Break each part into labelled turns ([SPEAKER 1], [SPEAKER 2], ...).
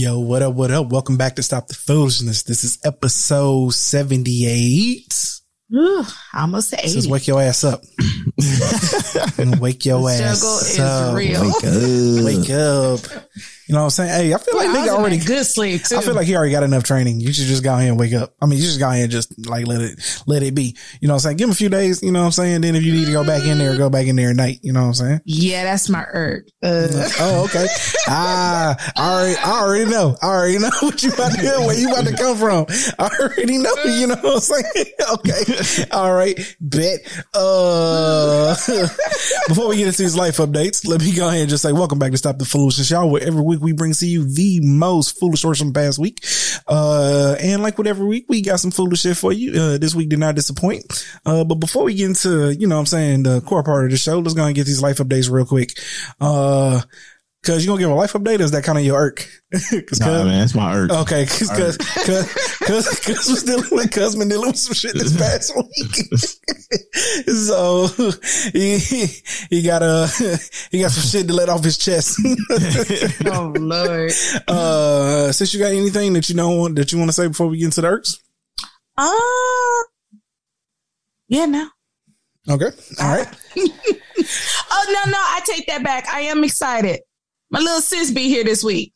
[SPEAKER 1] Yo, what up, what up? Welcome back to Stop the Foolishness. This is episode 78.
[SPEAKER 2] Ooh, almost 80.
[SPEAKER 1] Says wake your ass up. wake your
[SPEAKER 2] the
[SPEAKER 1] ass
[SPEAKER 2] up. Real.
[SPEAKER 1] Wake up. Wake up. You know what I'm saying? Hey, I feel like nigga already
[SPEAKER 2] good sleep too.
[SPEAKER 1] I feel like he already got enough training. You should just go ahead and wake up. I mean, you just go ahead and just like let it let it be. You know what I'm saying? Give him a few days. You know what I'm saying? Then if you need to go back in there, go back in there at night. You know what I'm saying?
[SPEAKER 2] Yeah, that's my irk. Uh.
[SPEAKER 1] oh, okay. ah, I already, I already know. I already know what you about to do, where you about to come from. I already know. You know what I'm saying? okay. All right. Bet. Uh, before we get into these life updates, let me go ahead and just say welcome back to Stop the Foolishness, y'all. Where every week we bring to you the most foolish stories from past week. Uh, and like whatever week, we got some foolish shit for you. Uh, this week did not disappoint. Uh, but before we get into, you know what I'm saying, the core part of the show, let's go and get these life updates real quick. Uh, Cause you gonna give a life update? Or is that kind of your irk?
[SPEAKER 3] Cause nah, man, that's my irk.
[SPEAKER 1] Okay, cause cause cause cause, cause was dealing with cuz been dealing with some shit this past week. so he he got a he got some shit to let off his chest.
[SPEAKER 2] oh lord.
[SPEAKER 1] Uh, since you got anything that you know that you want to say before we get into the irks?
[SPEAKER 2] Uh, yeah, no.
[SPEAKER 1] Okay, all right.
[SPEAKER 2] oh no, no, I take that back. I am excited. My little sis be here this week.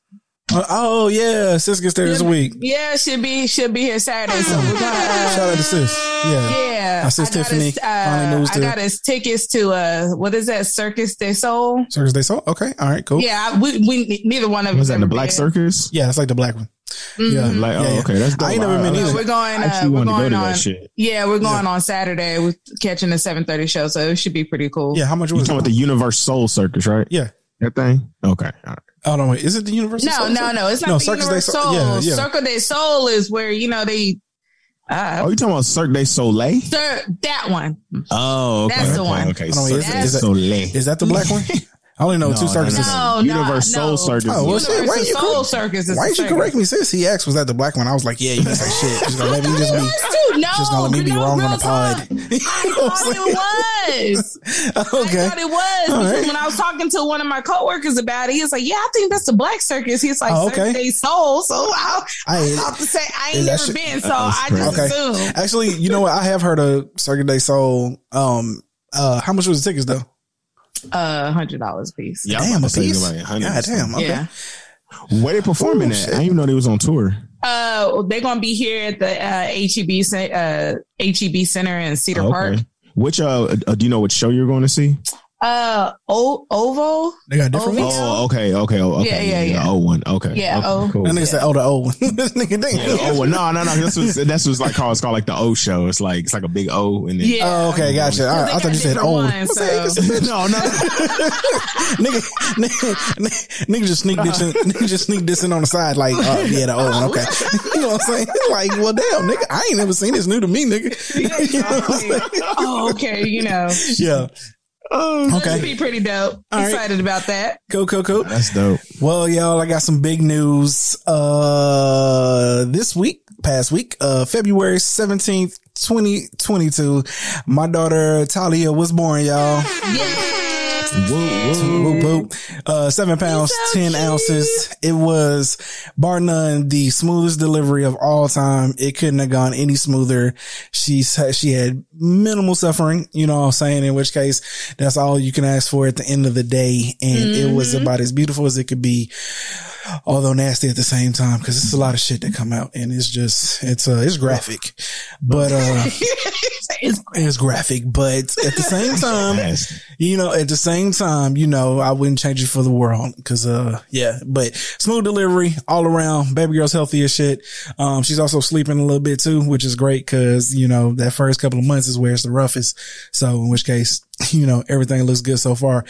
[SPEAKER 1] Uh, oh yeah, sis gets there this week.
[SPEAKER 2] Yeah, she'll be she'll be here Saturday. So we're gonna uh,
[SPEAKER 1] shout out to sis. Yeah,
[SPEAKER 2] yeah.
[SPEAKER 1] My sis Tiffany
[SPEAKER 2] his, uh, I got his tickets to uh what is that Circus de Soul?
[SPEAKER 1] Circus de Soul. Okay, all right, cool.
[SPEAKER 2] Yeah, we, we neither one of us.
[SPEAKER 3] Was that the Black
[SPEAKER 2] been.
[SPEAKER 3] Circus?
[SPEAKER 1] Yeah, that's like the black one.
[SPEAKER 2] Mm-hmm.
[SPEAKER 1] Yeah,
[SPEAKER 3] like, oh,
[SPEAKER 1] yeah, yeah.
[SPEAKER 3] okay, that's dope.
[SPEAKER 1] I ain't never been either.
[SPEAKER 2] We're going. Uh, we're
[SPEAKER 3] wanted to go
[SPEAKER 2] going
[SPEAKER 3] to
[SPEAKER 2] on.
[SPEAKER 3] shit.
[SPEAKER 2] Yeah, we're going on Saturday. We're catching the seven thirty show, so it should be pretty cool.
[SPEAKER 1] Yeah, how much
[SPEAKER 3] You
[SPEAKER 1] was
[SPEAKER 3] talking about the UniverSoul Circus, right?
[SPEAKER 1] Yeah.
[SPEAKER 3] That thing? Okay. All right.
[SPEAKER 1] Oh no, wait. Is it the Universal?
[SPEAKER 2] No,
[SPEAKER 1] Soul
[SPEAKER 2] no, no. It's not
[SPEAKER 1] No,
[SPEAKER 2] the
[SPEAKER 1] Circus de
[SPEAKER 2] Universe
[SPEAKER 1] Soul-
[SPEAKER 2] Soul.
[SPEAKER 1] yeah, yeah.
[SPEAKER 2] Circle de Soul is where you know they. Uh,
[SPEAKER 3] Oh, you talking about Cirque du Soleil?
[SPEAKER 2] sir, that one.
[SPEAKER 3] Oh, okay.
[SPEAKER 2] That's the
[SPEAKER 3] okay,
[SPEAKER 2] one.
[SPEAKER 3] Okay.
[SPEAKER 1] Hold on, wait, is,
[SPEAKER 3] Cirque
[SPEAKER 1] it- is,
[SPEAKER 3] du
[SPEAKER 1] that,
[SPEAKER 3] Soleil.
[SPEAKER 1] is that the black one? I only know
[SPEAKER 3] No,
[SPEAKER 1] two circuses.
[SPEAKER 2] No, no,
[SPEAKER 3] Universe Soul
[SPEAKER 2] no.
[SPEAKER 3] Circus.
[SPEAKER 1] Oh, well, shit, why
[SPEAKER 2] Universal
[SPEAKER 1] you
[SPEAKER 2] Soul Circus
[SPEAKER 1] Why
[SPEAKER 2] the
[SPEAKER 1] did you correct me, sis? He asked, "Was that the black one?" I was like, "Yeah." You didn't say shit. Just gonna let me just be.
[SPEAKER 2] Dude, no,
[SPEAKER 1] Just gonna let me be
[SPEAKER 2] no,
[SPEAKER 1] wrong on
[SPEAKER 2] real
[SPEAKER 1] the pod.
[SPEAKER 2] I thought it was.
[SPEAKER 1] okay.
[SPEAKER 2] I thought it was
[SPEAKER 1] All
[SPEAKER 2] because
[SPEAKER 1] right.
[SPEAKER 2] when I was talking to one of my coworkers about it, he was like, "Yeah, I think that's the Black Circus." He's like,
[SPEAKER 1] Oh, okay.
[SPEAKER 2] de Soul." So I, I
[SPEAKER 1] I,
[SPEAKER 2] thought to say I ain't
[SPEAKER 1] that
[SPEAKER 2] never
[SPEAKER 1] shit-
[SPEAKER 2] been, so I just
[SPEAKER 1] Okay.
[SPEAKER 2] assumed.
[SPEAKER 1] actually, you know what? I have heard of Circuit Day Soul. Um, uh, how much was the tickets though?
[SPEAKER 2] Uh, hundred dollars a piece.
[SPEAKER 3] Yeah, I'm
[SPEAKER 1] damn,
[SPEAKER 3] about
[SPEAKER 1] a
[SPEAKER 3] to say
[SPEAKER 1] piece.
[SPEAKER 3] like 100.
[SPEAKER 1] God damn. Okay.
[SPEAKER 2] Yeah.
[SPEAKER 3] Where they performing
[SPEAKER 1] Ooh,
[SPEAKER 3] at?
[SPEAKER 1] shit.
[SPEAKER 3] I didn't even know they was on tour.
[SPEAKER 2] Uh, they're gonna be here at the uh, HEB cen- uh, HEB Center in Cedar
[SPEAKER 3] Oh,
[SPEAKER 2] Park.
[SPEAKER 3] Which uh, uh, do you know what show you're going to see?
[SPEAKER 2] Uh, o- Ovo.
[SPEAKER 1] They got different
[SPEAKER 2] Oh,
[SPEAKER 1] ones.
[SPEAKER 3] Oh, okay, okay, oh, okay.
[SPEAKER 2] Yeah, yeah, yeah.
[SPEAKER 3] The old one. Okay.
[SPEAKER 2] Yeah,
[SPEAKER 3] Okay,
[SPEAKER 2] oh.
[SPEAKER 3] cool.
[SPEAKER 1] That nigga said, "Oh, the old one." this nigga, damn.
[SPEAKER 3] Yeah, the O one. No, no, no. This was that's what's like called. It's called like the O show. It's like it's like a big O and then
[SPEAKER 2] Yeah.
[SPEAKER 1] Oh, okay, gotcha. All right, I thought you said old.
[SPEAKER 2] Ones, so.
[SPEAKER 3] no, no.
[SPEAKER 1] nigga, nigga, nigga, nigga just sneak this, nigga just sneak this in on the side, like, oh yeah, the old one, okay. You know what I'm saying? Like, well, damn, nigga, I ain't never seen this new to me, nigga. You know what I'm saying?
[SPEAKER 2] oh, okay. You know,
[SPEAKER 1] Yeah.
[SPEAKER 2] It'd
[SPEAKER 1] Okay.
[SPEAKER 2] be pretty dope.
[SPEAKER 1] All right.
[SPEAKER 2] Excited about that.
[SPEAKER 1] Cool, cool, cool.
[SPEAKER 3] That's dope.
[SPEAKER 1] Well, y'all, I got some big news. Uh, this week, past week, uh, February 17th, 2022, my daughter Talia was born, y'all. Whoop, whoop. Uh, seven pounds,
[SPEAKER 2] so
[SPEAKER 1] 10
[SPEAKER 2] cute.
[SPEAKER 1] ounces. It was bar none the smoothest delivery of all time. It couldn't have gone any smoother. She's, she had minimal suffering, you know what I'm saying? In which case that's all you can ask for at the end of the day. And it was about as beautiful as it could be. Although nasty at the same time, because it's a lot of shit that come out and it's just, it's, uh, it's graphic, but, uh,
[SPEAKER 2] It's
[SPEAKER 1] It's graphic, but at the same time, you know, at the same time, you know, I wouldn't change it for the world because, uh, yeah, but smooth delivery all around. Baby girl's healthy as shit. Um, she's also sleeping a little bit too, which is great because, you know, that first couple of months is where it's the roughest. So in which case, you know, everything looks good so far,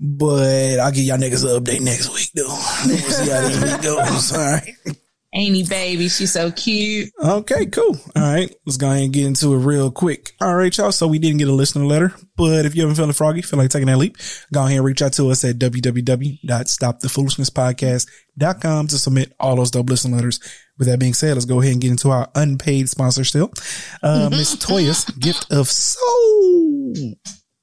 [SPEAKER 1] but I'll give y'all niggas an update next week though. We'll see how this week goes. All right.
[SPEAKER 2] Amy baby. She's so cute.
[SPEAKER 1] Okay, cool. All right. Let's go ahead and get into it real quick. All right, y'all. So we didn't get a listener letter, but if you haven't feeling froggy, feel like taking that leap, go ahead and reach out to us at www.stopthefoolishness.podcast.com to submit all those dope listener letters. With that being said, let's go ahead and get into our unpaid sponsor still. Uh, Miss Toya's gift of soul.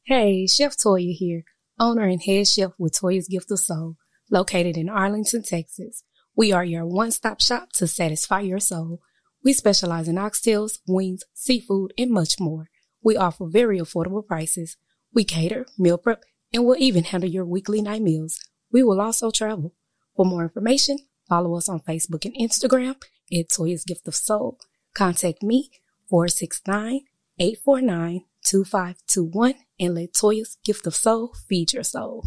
[SPEAKER 4] Hey, Chef Toya here, owner and head chef with Toya's Gift of Soul, located in Arlington, Texas. We are your one-stop shop to satisfy your soul. We specialize in oxtails, wings, seafood, and much more. We offer very affordable prices. We cater, meal prep, and we'll even handle your weekly night meals. We will also travel. For more information, follow us on Facebook and Instagram at Toya's Gift of Soul. Contact me 469-849-2521 and let Toya's Gift of Soul feed your soul.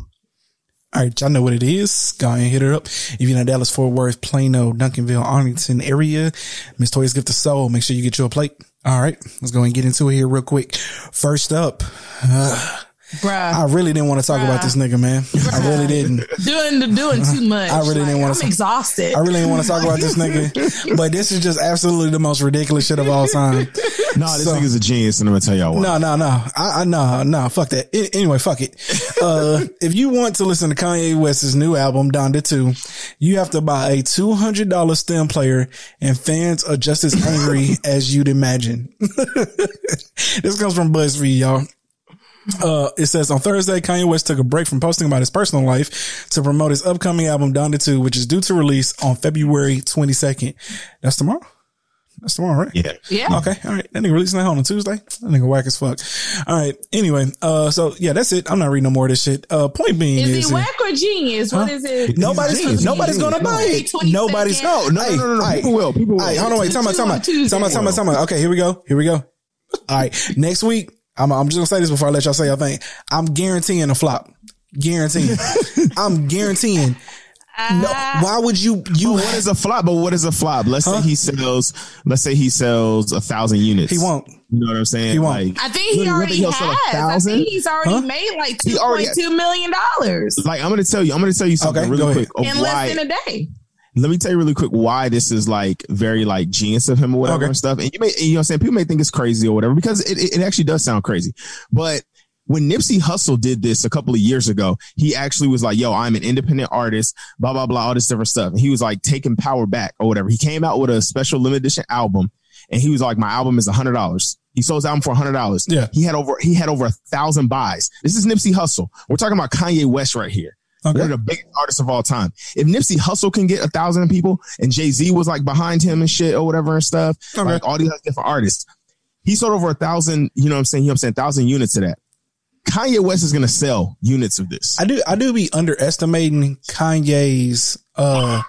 [SPEAKER 1] All right, y'all know what it is. Go ahead and hit it up. If you're in Dallas, Fort Worth, Plano, Duncanville, Arlington area, Miss Toya's Gift of Soul, make sure you get you a plate. All right, let's go and get into it here real quick. First up, uh,
[SPEAKER 2] Bruh.
[SPEAKER 1] I really didn't want to talk about this nigga, man. I really didn't.
[SPEAKER 2] doing doing too much.
[SPEAKER 1] I really didn't wanna
[SPEAKER 2] I'm exhausted.
[SPEAKER 1] I really didn't want to talk about this nigga, but this is just absolutely the most ridiculous shit of all time.
[SPEAKER 3] No, this
[SPEAKER 1] So-
[SPEAKER 3] nigga's a genius, and I'm gonna tell y'all why.
[SPEAKER 1] No, no, no. I, I no, no. Fuck that. A- Anyway, fuck it. Uh, if you want to listen to Kanye West's new album, Donda 2, you have to buy a $200 stem player and fans are just as angry as you'd imagine. this comes from BuzzFeed, y'all. Uh, it says on Thursday, Kanye West took a break from posting about his personal life to promote his upcoming album, Donda 2, which is due to release on February 22nd. That's tomorrow? That's tomorrow, right?
[SPEAKER 3] Yeah.
[SPEAKER 2] yeah.
[SPEAKER 1] Okay. All right. That nigga releasing that on a Tuesday. That nigga whack as fuck. All right. Anyway. Uh, so yeah, that's it. I'm not reading no more of this shit. Uh, point being
[SPEAKER 2] Is
[SPEAKER 1] is,
[SPEAKER 2] he whack or genius? What
[SPEAKER 1] Huh?
[SPEAKER 2] is it?
[SPEAKER 1] nobody's,
[SPEAKER 3] genius.
[SPEAKER 1] nobody's gonna
[SPEAKER 3] genius.
[SPEAKER 1] buy it. Nobody's,
[SPEAKER 3] No, no, no, no, no.
[SPEAKER 1] Hey,
[SPEAKER 3] People will. People will.
[SPEAKER 1] Hey, hold on. Wait. Time out. Time out. Time out. Time out. Time out. Okay. Here we go. Here we go. All right. Next week, I'm, I'm just gonna say this before I let y'all say your thing. I'm guaranteeing a flop. Guaranteeing. I'm guaranteeing. No, ah. why would you, you,
[SPEAKER 3] But what is a flop? But what is a flop? Let's
[SPEAKER 1] Huh?
[SPEAKER 3] say he sells. Let's say he sells a thousand units.
[SPEAKER 1] he won't.
[SPEAKER 3] You know what I'm saying?
[SPEAKER 1] He won't.
[SPEAKER 3] Like,
[SPEAKER 2] I think he already
[SPEAKER 3] really, he'll sell a
[SPEAKER 2] has. I think he's already
[SPEAKER 1] Huh?
[SPEAKER 2] made like
[SPEAKER 3] He
[SPEAKER 2] two
[SPEAKER 3] already
[SPEAKER 2] point two million dollars
[SPEAKER 3] like I'm gonna tell you. I'm gonna tell you something
[SPEAKER 1] Okay,
[SPEAKER 3] really quick. Of
[SPEAKER 2] in
[SPEAKER 3] why,
[SPEAKER 2] less than a day.
[SPEAKER 3] Let me tell you really quick why this is like very like genius of him or whatever
[SPEAKER 1] Okay.
[SPEAKER 3] and stuff. And you may, you know what I'm saying? People may think it's crazy or whatever because it, it, it actually does sound crazy. But when Nipsey Hussle did this a couple of years ago, he actually was like, yo, I'm an independent artist, blah, blah, blah, all this different stuff. And he was like taking power back or whatever. He came out with a special limited edition album and he was like, my album is a hundred dollars. He sold his album for a hundred dollars.
[SPEAKER 1] Yeah.
[SPEAKER 3] He had over, he had over a thousand buys. This is Nipsey Hussle. We're talking about Kanye West right here.
[SPEAKER 1] Okay.
[SPEAKER 3] One of the biggest artists of all time. If Nipsey Hussle can get a thousand people and Jay Z was like behind him and shit or whatever and stuff,
[SPEAKER 1] Okay.
[SPEAKER 3] like all these other different artists, he sold over a thousand, you know what I'm saying? You know what I'm saying? Thousand units of that. Kanye West is going to sell units of this.
[SPEAKER 1] I do I do be underestimating Kanye's uh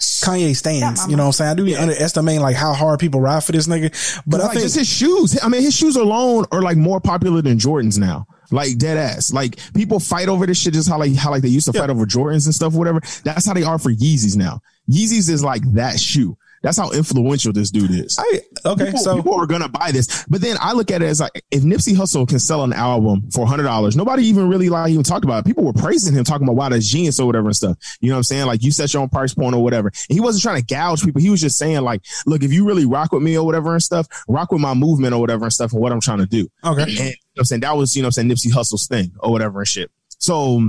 [SPEAKER 1] Kanye stands. You know what I'm saying? I do be underestimating like how hard people ride for this nigga. But I
[SPEAKER 3] like
[SPEAKER 1] think
[SPEAKER 3] just his shoes. I mean, his shoes alone are like more popular than Jordans now. Like dead ass. Like people fight over this shit just how like how like they used to
[SPEAKER 1] Yeah.
[SPEAKER 3] fight over Jordans and stuff, whatever. That's how they are for Yeezys now. Yeezys is like that shoe. That's how influential this dude is.
[SPEAKER 1] I okay,
[SPEAKER 3] people,
[SPEAKER 1] so
[SPEAKER 3] people are gonna buy this. But then I look at it as like if Nipsey Hussle can sell an album for hundred dollars, nobody even really like even talked about it. People were praising him, talking about wow, that's genius or whatever and stuff. You know what I'm saying? Like you set your own price point or whatever. And he wasn't trying to gouge people. He was just saying like, look, if you really rock with me or whatever and stuff, rock with my movement or whatever and stuff and what I'm trying to do.
[SPEAKER 1] okay.
[SPEAKER 3] And you know what I'm saying? That was, you know what I'm saying, Nipsey Hussle's thing or whatever and shit. So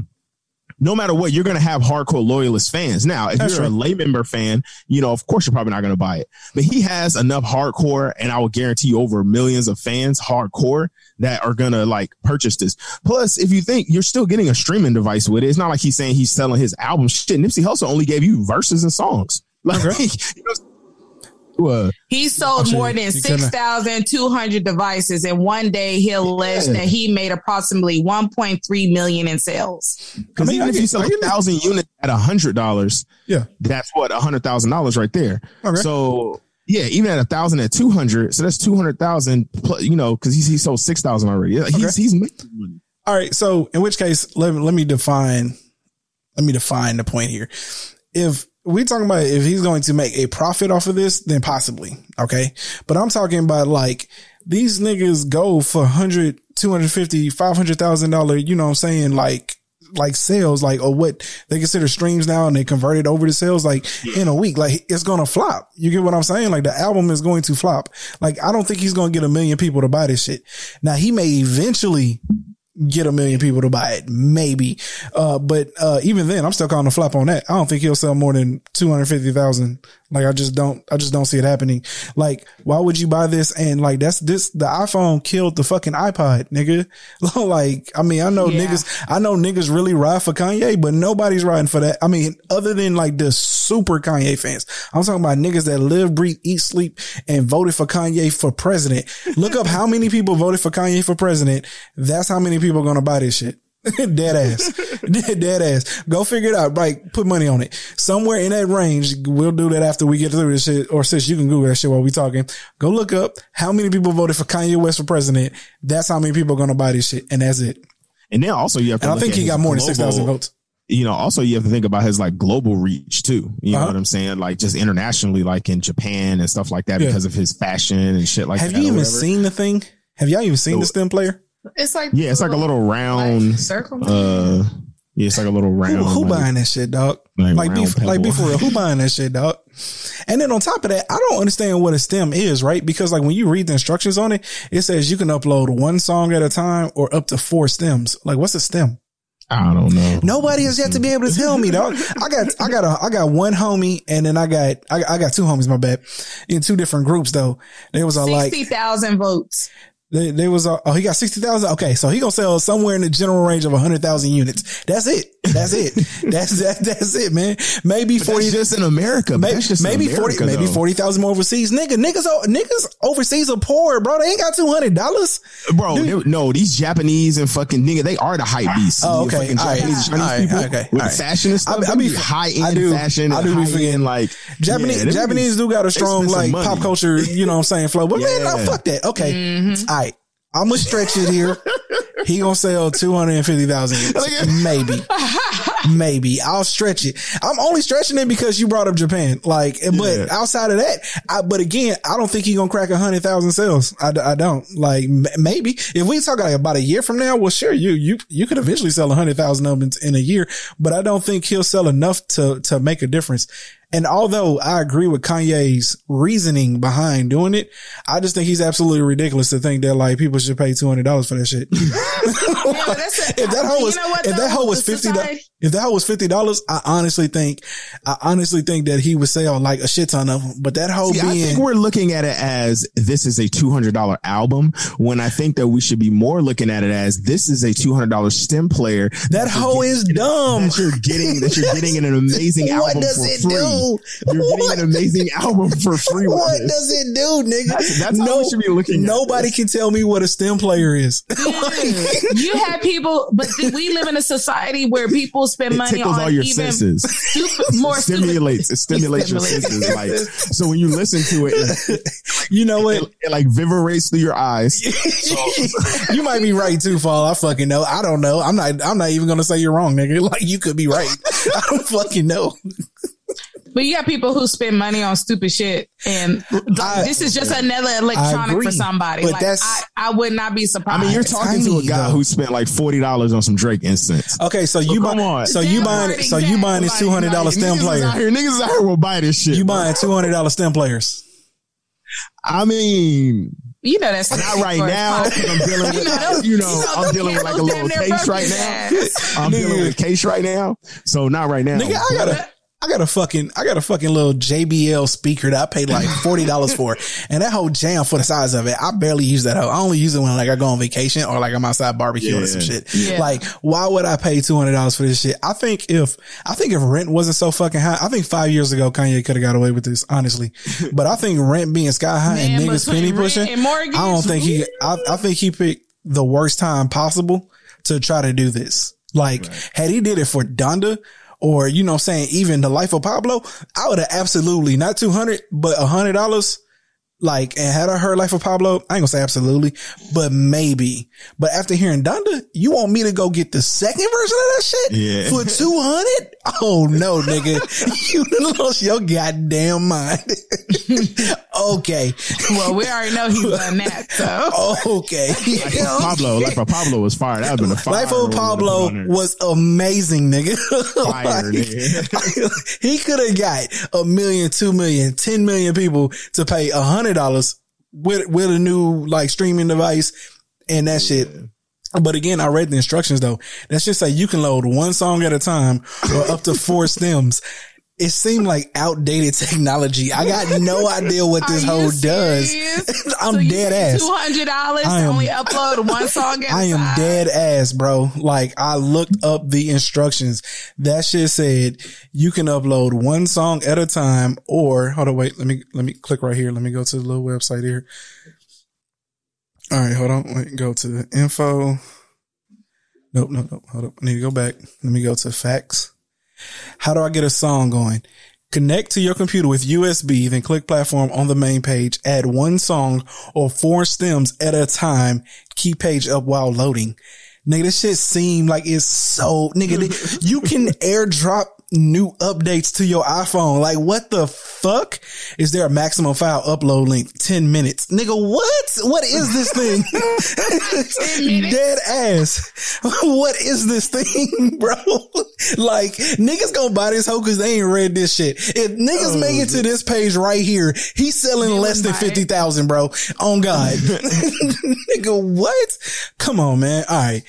[SPEAKER 3] no matter what, you're going to have hardcore loyalist fans. Now, if
[SPEAKER 1] That's
[SPEAKER 3] you're a lay member fan, you know, of course you're probably not going to buy it. But he has enough hardcore, and I will guarantee you over millions of fans hardcore that are going to like purchase this. Plus, if you think you're still getting a streaming device with it, it's not like he's saying he's selling his album. Shit, Nipsey Hussle only gave you verses and songs. Like, you know, what?
[SPEAKER 2] He sold more than six thousand two hundred devices, and one day he alleged
[SPEAKER 3] Yeah.
[SPEAKER 2] that he made approximately one point three million in sales.
[SPEAKER 3] Because
[SPEAKER 1] I mean,
[SPEAKER 3] even if you sell
[SPEAKER 1] I
[SPEAKER 3] a
[SPEAKER 1] get that.
[SPEAKER 3] thousand units at a hundred dollars,
[SPEAKER 1] Yeah.
[SPEAKER 3] that's what a hundred thousand dollars right there.
[SPEAKER 1] Okay.
[SPEAKER 3] So Yeah, even at a thousand at two hundred, so that's two hundred thousand. You know, because he's he sold six thousand already. Yeah, He's
[SPEAKER 1] Okay.
[SPEAKER 3] he's making money.
[SPEAKER 1] All right. So in which case, let me, let me define, let me define the point here. If we talking about if he's going to make a profit off of this, then possibly. Okay. But I'm talking about like these niggas go for 100, 250, 500,000 dollar, you know what I'm saying? Like, like sales, like, or what they consider streams now and they convert it over to sales, like in a week, like it's going to flop. You get what I'm saying? Like the album is going to flop. Like I don't think he's going to get a million people to buy this shit. Now he may eventually get a million people to buy it, maybe. Uh, but uh, even then, I'm still calling a flop on that. I don't think he'll sell more than two hundred fifty thousand. Like I just don't, I just don't see it happening. Like, why would you buy this? And like, that's this. The iPhone killed the fucking iPod, nigga. like, I mean, I know
[SPEAKER 2] Yeah.
[SPEAKER 1] niggas, I know niggas really ride for Kanye, but nobody's riding for that. I mean, other than like the super Kanye fans, I'm talking about niggas that live, breathe, eat, sleep, and voted for Kanye for president. Look up how many people voted for Kanye for president. That's how many people are gonna buy this shit. Dead ass. Dead, dead ass. Go figure it out. Like, put money on it. Somewhere in that range, we'll do that after we get through this shit. Or since you can Google that shit while we talking. Go look up how many people voted for Kanye West for president. That's how many people are gonna buy this shit. And that's it.
[SPEAKER 3] And then also you have to.
[SPEAKER 1] And I think he got more than six thousand votes.
[SPEAKER 3] You know, also you have to think about his like global reach too. You know
[SPEAKER 1] Uh-huh.
[SPEAKER 3] what I'm saying? Like just internationally, like in Japan and stuff like that,
[SPEAKER 1] Yeah.
[SPEAKER 3] because of his fashion and shit like that.
[SPEAKER 1] Have
[SPEAKER 3] that.
[SPEAKER 1] you even seen the thing? Have y'all even seen the stem player?
[SPEAKER 2] It's like
[SPEAKER 3] Yeah, it's like a little round.
[SPEAKER 2] circle.
[SPEAKER 3] Uh, yeah, it's like a little
[SPEAKER 1] Who,
[SPEAKER 3] round.
[SPEAKER 1] who
[SPEAKER 3] like-
[SPEAKER 1] buying that shit, dog?
[SPEAKER 3] like
[SPEAKER 1] Like, be,
[SPEAKER 3] round
[SPEAKER 1] like, be
[SPEAKER 3] pebble.
[SPEAKER 1] for real. Who buying that shit, dog? And then on top of that, I don't understand what a stem is, right? Because like when you read the instructions on it, it says you can upload one song at a time or up to four stems. Like, what's a stem?
[SPEAKER 3] I don't know.
[SPEAKER 1] Nobody has yet to be able to tell me, dog. I got, I got a, I got one homie, and then I got, I, I got two homies. My bad, in two different groups though. They was all like,
[SPEAKER 2] Sixty thousand votes.
[SPEAKER 1] They, they was, uh, oh, he got 60,000. Okay. So he gonna sell somewhere in the general range of 100,000 units. That's it. That's it. that's, that, that's it, man. Maybe
[SPEAKER 3] But
[SPEAKER 1] 40,
[SPEAKER 3] that's just in America.
[SPEAKER 1] maybe,
[SPEAKER 3] That's just in
[SPEAKER 1] maybe 40,
[SPEAKER 3] America,
[SPEAKER 1] maybe 40,000 more overseas. Nigga, niggas, o- niggas overseas are poor, bro. They ain't got $200.
[SPEAKER 3] Bro, they- no, these Japanese and fucking nigga, they are the hype beasts.
[SPEAKER 1] Oh,
[SPEAKER 3] The
[SPEAKER 1] okay.
[SPEAKER 3] fucking
[SPEAKER 1] All right.
[SPEAKER 3] Japanese, Chinese
[SPEAKER 1] All right.
[SPEAKER 3] people
[SPEAKER 1] Okay.
[SPEAKER 3] with
[SPEAKER 1] right.
[SPEAKER 3] fashion and stuff.
[SPEAKER 1] I- I
[SPEAKER 3] I,
[SPEAKER 1] be-
[SPEAKER 3] be high
[SPEAKER 1] I
[SPEAKER 3] end
[SPEAKER 1] do-
[SPEAKER 3] fashion.
[SPEAKER 1] I
[SPEAKER 3] and
[SPEAKER 1] do be
[SPEAKER 3] high-end,
[SPEAKER 1] forgetting.
[SPEAKER 3] like
[SPEAKER 1] Japanese,
[SPEAKER 3] yeah,
[SPEAKER 1] Japanese
[SPEAKER 3] niggas-
[SPEAKER 1] do got a strong like pop culture, you know what I'm saying, flow. But man, no, fuck that. Okay. All right. I'm gonna stretch it here. He gonna sell 250,000 units. Maybe. Maybe. I'll stretch it. I'm only stretching it because you brought up Japan. Like, but
[SPEAKER 3] Yeah.
[SPEAKER 1] outside of that, I, but again, I don't think he gonna crack a hundred thousand sales. I, I don't like maybe if we talk like about a year from now, well, sure, you, you, you could eventually sell a hundred thousand of them in, in a year, but I don't think he'll sell enough to, to make a difference. And although I agree with Kanye's reasoning behind doing it, I just think he's absolutely ridiculous to think that like people should pay two hundred dollars for that shit.
[SPEAKER 2] Yeah, a-
[SPEAKER 1] if that hoe
[SPEAKER 2] you
[SPEAKER 1] was
[SPEAKER 2] know what,
[SPEAKER 1] if that
[SPEAKER 2] though?
[SPEAKER 1] hoe was fifty, if that hoe was fifty dollars, I honestly think I honestly think that he would sell like a shit ton of them. But that hoe
[SPEAKER 3] See, I
[SPEAKER 1] being
[SPEAKER 3] think we're looking at it as this is a two hundred dollar album. When I think that we should be more looking at it as this is a two hundred dollar stem player.
[SPEAKER 1] that hoe is dumb.
[SPEAKER 3] that you're getting that you're getting an amazing
[SPEAKER 1] What
[SPEAKER 3] album
[SPEAKER 1] does
[SPEAKER 3] for
[SPEAKER 1] it
[SPEAKER 3] free.
[SPEAKER 1] do?
[SPEAKER 3] You're getting
[SPEAKER 1] What?
[SPEAKER 3] an amazing album for free. with
[SPEAKER 1] What
[SPEAKER 3] this.
[SPEAKER 1] does it do, nigga?
[SPEAKER 3] That's- that's how we should be looking
[SPEAKER 1] Nobody
[SPEAKER 3] this.
[SPEAKER 1] can tell me what a stem player is.
[SPEAKER 2] you have people, but we live in a society where people spend
[SPEAKER 3] It
[SPEAKER 2] money
[SPEAKER 3] tickles
[SPEAKER 2] on
[SPEAKER 3] all your
[SPEAKER 2] even
[SPEAKER 3] senses.
[SPEAKER 2] stupid, more
[SPEAKER 3] It stimulates. It stimulates your
[SPEAKER 2] stimulates.
[SPEAKER 3] senses. Like so, when you listen to it, it,
[SPEAKER 1] you know what?
[SPEAKER 3] it like vibrates through your eyes.
[SPEAKER 1] you might be right too, Fall. I fucking know. I don't know. I'm not. I'm not even gonna say you're wrong, nigga. Like you could be right. I don't fucking know.
[SPEAKER 2] But you have people who spend money on stupid shit, and like,
[SPEAKER 1] I-
[SPEAKER 2] this is just another electronic
[SPEAKER 1] agree,
[SPEAKER 2] for somebody.
[SPEAKER 1] but
[SPEAKER 2] like
[SPEAKER 1] that's-
[SPEAKER 2] I, I would not be surprised.
[SPEAKER 3] I
[SPEAKER 2] surprised.
[SPEAKER 3] mean, you're talking to a guy
[SPEAKER 1] though.
[SPEAKER 3] who spent like forty dollars on some Drake incense.
[SPEAKER 1] Okay, so you
[SPEAKER 3] come
[SPEAKER 1] buy,
[SPEAKER 3] on.
[SPEAKER 1] so you
[SPEAKER 2] Damn
[SPEAKER 1] buying,
[SPEAKER 2] right,
[SPEAKER 1] so you buying this two hundred dollar stem
[SPEAKER 3] Niggas
[SPEAKER 1] player.
[SPEAKER 3] out here, niggas out here will buy this shit.
[SPEAKER 1] You
[SPEAKER 3] bro.
[SPEAKER 1] buying two hundred dollar stem players.
[SPEAKER 3] I mean,
[SPEAKER 2] you know that's
[SPEAKER 3] not right now. I'm dealing with,
[SPEAKER 2] those-
[SPEAKER 3] you know, I'm dealing with like a little case right now. I'm dealing with a case right now, so not right now.
[SPEAKER 1] Nigga, I got a, I got a fucking, I got a fucking little JBL speaker that I paid like forty dollars for, and that whole jam for the size of it. I barely use that hoe. I only use it when like I go on vacation or like I'm outside barbecuing or some shit.
[SPEAKER 2] Yeah.
[SPEAKER 1] Like, why would I pay two hundred dollars for this shit? I think if, I think if rent wasn't so fucking high, I think five years ago Kanye could have got away with this, honestly. But I think rent being sky high and niggas penny pushing, I don't think he, I, I think he picked the worst time possible to try to do this. Like, had he did it for Donda or, you know saying, even the life of Pablo, I would have absolutely not 200, but a hundred dollars. Like, and had I heard Life of Pablo, I ain't gonna say absolutely, but maybe. But after hearing Donda, you want me to go get the second version of that shit
[SPEAKER 3] Yeah.
[SPEAKER 1] for 200? Oh no, nigga. you lost your goddamn mind. okay.
[SPEAKER 2] Well, we already know he's done that. So
[SPEAKER 1] Okay.
[SPEAKER 3] Pablo, Life of Pablo was fire. That would have been a fire.
[SPEAKER 1] Life of Pablo
[SPEAKER 3] was
[SPEAKER 1] was amazing, nigga.
[SPEAKER 3] fire.
[SPEAKER 1] Like,
[SPEAKER 3] nigga.
[SPEAKER 1] he could have got a million, two million, ten million people to pay a hundred dollars with with a new like streaming device and that shit. But again, I read the instructions though. That's just say you can load one song at a time or up to four stems. It seemed like outdated technology. I got no idea what this whole does. I'm
[SPEAKER 2] so
[SPEAKER 1] dead ass.
[SPEAKER 2] Two hundred dollars to
[SPEAKER 1] I am-
[SPEAKER 2] only upload one song. At
[SPEAKER 1] I am
[SPEAKER 2] time?
[SPEAKER 1] dead ass, bro. Like I looked up the instructions. That shit said you can upload one song at a time or hold on, wait, let me let me click right here. Let me go to the little website here. All right, hold on. Wait, go to the info. Nope, nope, nope. Hold up. I need to go back. Let me go to facts. How do I get a song going? Connect to your computer with USB, then click platform on the main page. Add one song or four stems at a time. Keep page up while loading. Nigga, this shit seem like it's so, nigga, you can airdrop new updates to your iPhone. Like what the fuck? Is there a maximum file upload length? 10 minutes. Nigga, what? What is this thing? Dead ass. What is this thing, bro? like niggas gonna buy this hoe cause they ain't read this shit. If niggas make it to this page right here, he's selling less than 50,000, bro. On God. Nigga, what? Come on, man. All right.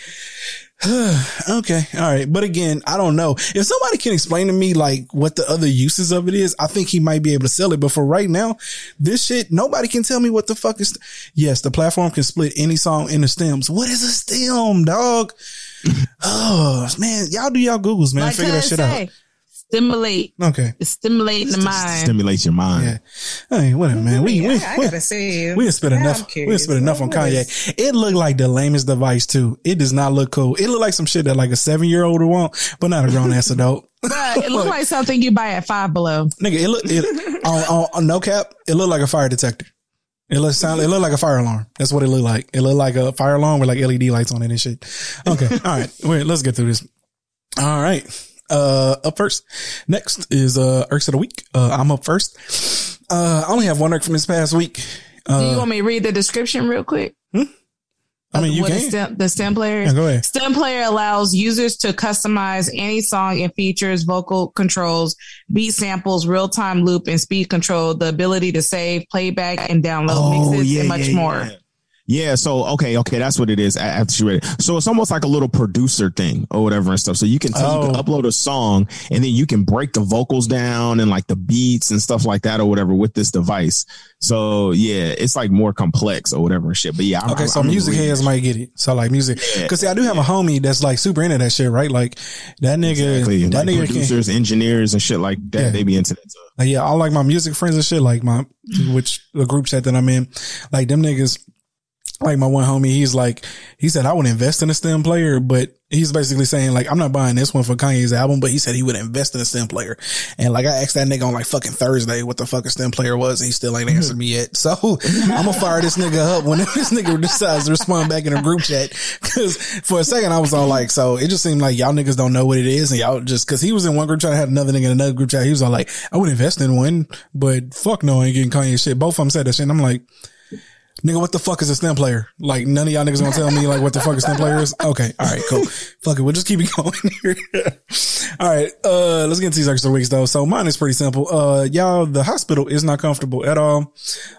[SPEAKER 1] okay. All right. But again, I don't know. If somebody can explain to me like what the other uses of it is, I think he might be able to sell it. But for right now, this shit, nobody can tell me what the fuck is. Yes, the platform can split any song into stems. What is a stem, dog? oh man, y'all do y'all Googles, man.
[SPEAKER 2] Like
[SPEAKER 1] Figure that shit
[SPEAKER 2] say, Stimulate.
[SPEAKER 1] Okay.
[SPEAKER 2] It's stimulating the mind.
[SPEAKER 3] Stimulates your mind.
[SPEAKER 1] Yeah. Hey, whatever, man. We, we,
[SPEAKER 5] I, I
[SPEAKER 1] we,
[SPEAKER 5] gotta say,
[SPEAKER 1] we done spent
[SPEAKER 5] now I'm
[SPEAKER 1] enough. We done
[SPEAKER 5] curious.
[SPEAKER 1] spent enough on Kanye. It looked like the lamest device too. It does not look cool. It looked like some shit that like a seven year old would want, but not a grown ass adult.
[SPEAKER 2] But it looked like something you buy at Five Below.
[SPEAKER 1] Nigga, it looked it on, on, on no cap. It looked like a fire detector. It looked sound. It looked like a fire alarm. That's what it looked like. It looked like a fire alarm with like LED lights on it and shit. Okay, all right. Wait, let's get through this. All right. Uh, up first. Next is uh irks of the week. Uh, I'm up first. Uh, I only have one irk from this past week.
[SPEAKER 2] Do you
[SPEAKER 1] Uh,
[SPEAKER 2] want me to read the description real quick?
[SPEAKER 1] I mean, you can.
[SPEAKER 2] stem, the stem player.
[SPEAKER 1] Yeah, go ahead.
[SPEAKER 2] Stem player allows users to customize any song and features vocal controls, beat samples, real time loop, and speed control. The ability to save, playback, and download mixes, and much more.
[SPEAKER 3] Yeah. Yeah, so okay, okay, that's what it is. After she read it, so it's almost like a little producer thing or whatever and stuff. So you can tell, you can
[SPEAKER 1] Oh.
[SPEAKER 3] upload a song and then you can break the vocals down and like the beats and stuff like that or whatever with this device. So yeah, it's like more complex or whatever and shit. But yeah, I'm,
[SPEAKER 1] Okay,
[SPEAKER 3] I'm-
[SPEAKER 1] so
[SPEAKER 3] I'm
[SPEAKER 1] music heads might get it. So like music, cause see, I do have a homie that's like super into that shit, right? Like that nigga,
[SPEAKER 3] Exactly.
[SPEAKER 1] that
[SPEAKER 3] Like
[SPEAKER 1] nigga can,
[SPEAKER 3] producers, engineers, and shit like that.
[SPEAKER 1] Yeah.
[SPEAKER 3] They be into that. stuff.
[SPEAKER 1] Like, yeah, all like my music friends and shit, like my, which the group chat that I'm in, like them niggas, like my one homie, he's like, he said, I would invest in a stem player, but he's basically saying like, I'm not buying this one for Kanye's album, but he said he would invest in a stem player. And like, I asked that nigga on like fucking Thursday what the fuck a stem player was, and he still ain't answered me yet. So I'm gonna fire this nigga up when this nigga decides to respond back in a group chat. Cause for a second I was all like, so it just seemed like y'all niggas don't know what it is. And y'all just, cause he was in one group chat, I had another nigga in another group chat. He was all like, I would invest in one, but fuck no, I ain't getting Kanye shit. Both of them said that shit. And I'm like, Nigga, what the fuck is a stem player? Like none of y'all niggas gonna tell me like what the fuck a stem player is? Okay. All right, cool. fuck it. We'll just keep it going here. all right. Uh, let's get into these extra weeks though. So mine is pretty simple. Uh, y'all, the hospital is not comfortable at all.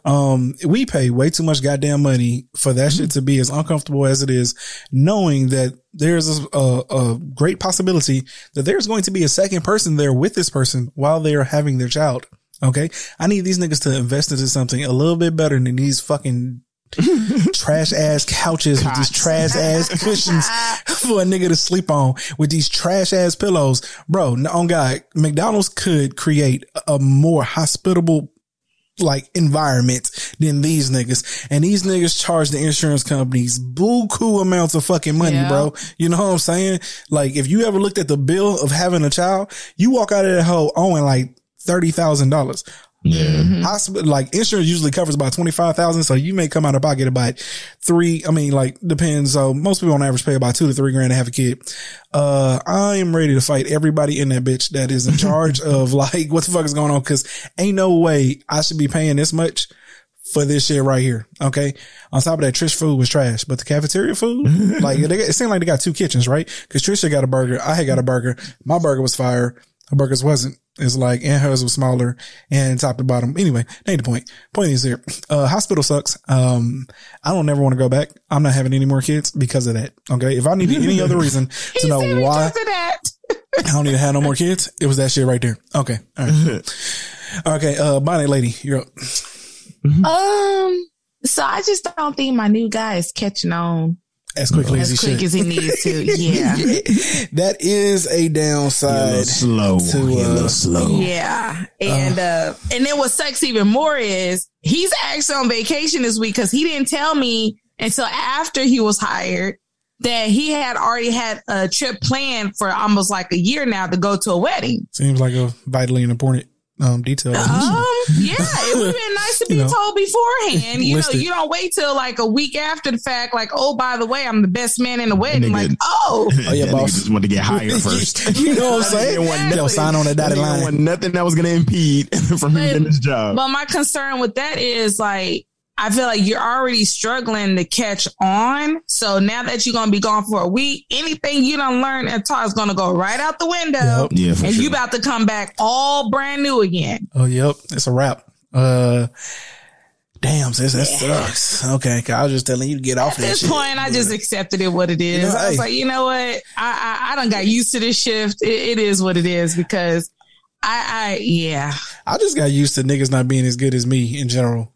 [SPEAKER 1] Um, we pay way too much goddamn money for that shit to be as uncomfortable as it is, knowing that there's a, a, a great possibility that there's going to be a second person there with this person while they are having their child. Okay. I need these niggas to invest into something a little bit better than these fucking trash ass couches with these trash ass cushions for a nigga to sleep on with these trash ass pillows. Bro, no- on oh God, McDonald's could create a more hospitable like environment than these niggas. And these niggas charge the insurance companies buku amounts of fucking money,
[SPEAKER 2] Yeah.
[SPEAKER 1] bro. You know what I'm saying? Like if you ever looked at the bill of having a child, you walk out of that hole owing like thirty thousand dollars.
[SPEAKER 3] Yeah.
[SPEAKER 1] Hospital like insurance usually covers about twenty five thousand, so you may come out of pocket about three. I mean, like depends. So most people on average pay about two to three grand to have a kid. Uh, I am ready to fight everybody in that bitch that is in charge of like what the fuck is going on because ain't no way I should be paying this much for this shit right here. Okay. On top of that, Trish food was trash, but the cafeteria food, like they, it seemed like they got two kitchens, right? Cause Trisha got a burger. I had got a burger. My burger was fire. Her burgers wasn't. It's like, and hers was smaller and top to bottom. Anyway, that ain't the point. Point is here. Uh, hospital sucks. Um, I don't ever want to go back. I'm not having any more kids because of that. Okay. If I needed any other reason to know why
[SPEAKER 2] that.
[SPEAKER 1] I don't need to have no more kids, it was that shit right there. Okay. All right. okay. Uh, bonnet lady, you're up.
[SPEAKER 2] Um, so I just don't think my new guy is catching on
[SPEAKER 1] As quickly as,
[SPEAKER 2] as
[SPEAKER 1] he
[SPEAKER 2] quick
[SPEAKER 1] should.
[SPEAKER 2] as he needs to. Yeah.
[SPEAKER 1] that is a
[SPEAKER 3] He a
[SPEAKER 1] downside.
[SPEAKER 3] slow.
[SPEAKER 1] to,
[SPEAKER 3] He a
[SPEAKER 1] uh,
[SPEAKER 3] slow.
[SPEAKER 2] Yeah. And uh and then what sucks even more is he's actually on vacation this week because he didn't tell me until after he was hired that he had already had a trip planned for almost like a year now to go to a wedding.
[SPEAKER 1] Seems like a vitally important um, detail.
[SPEAKER 2] Um, yeah, it would have been nice to be
[SPEAKER 1] You know,
[SPEAKER 2] told beforehand. You know, you don't wait till like a week after the fact, like, oh, by the way, I'm the best man in the wedding.
[SPEAKER 3] Nigga.
[SPEAKER 2] Like, oh,
[SPEAKER 1] Oh, yeah, boss.
[SPEAKER 3] just wanted to get hired first.
[SPEAKER 1] you know what I'm
[SPEAKER 3] That nigga
[SPEAKER 1] saying?
[SPEAKER 3] didn't want
[SPEAKER 1] Yo,
[SPEAKER 3] nothing-
[SPEAKER 1] sign on the
[SPEAKER 3] that
[SPEAKER 1] dotted line.
[SPEAKER 3] didn't want nothing that was going to impede from him
[SPEAKER 2] But-
[SPEAKER 3] getting his job.
[SPEAKER 2] But my concern with that is like, I feel like you're already struggling to catch on. So now that you're going to be gone for a week, anything you don't learn and taught is going to go right out the window.
[SPEAKER 1] Yep.
[SPEAKER 3] Yeah, for
[SPEAKER 2] and
[SPEAKER 3] sure.
[SPEAKER 2] you about to come back all brand new again.
[SPEAKER 1] Oh, yep. It's a wrap. Uh, damn, sis, that sucks. Okay, I was just telling you to get off
[SPEAKER 2] At
[SPEAKER 1] that
[SPEAKER 2] this
[SPEAKER 1] shit.
[SPEAKER 2] point, I just accepted it what it is.
[SPEAKER 1] You know,
[SPEAKER 2] I was
[SPEAKER 1] hey.
[SPEAKER 2] like, you know what? I, I, I done got used to this shift. It, it is what it is because I, I, yeah.
[SPEAKER 1] I just got used to niggas not being as good as me in general.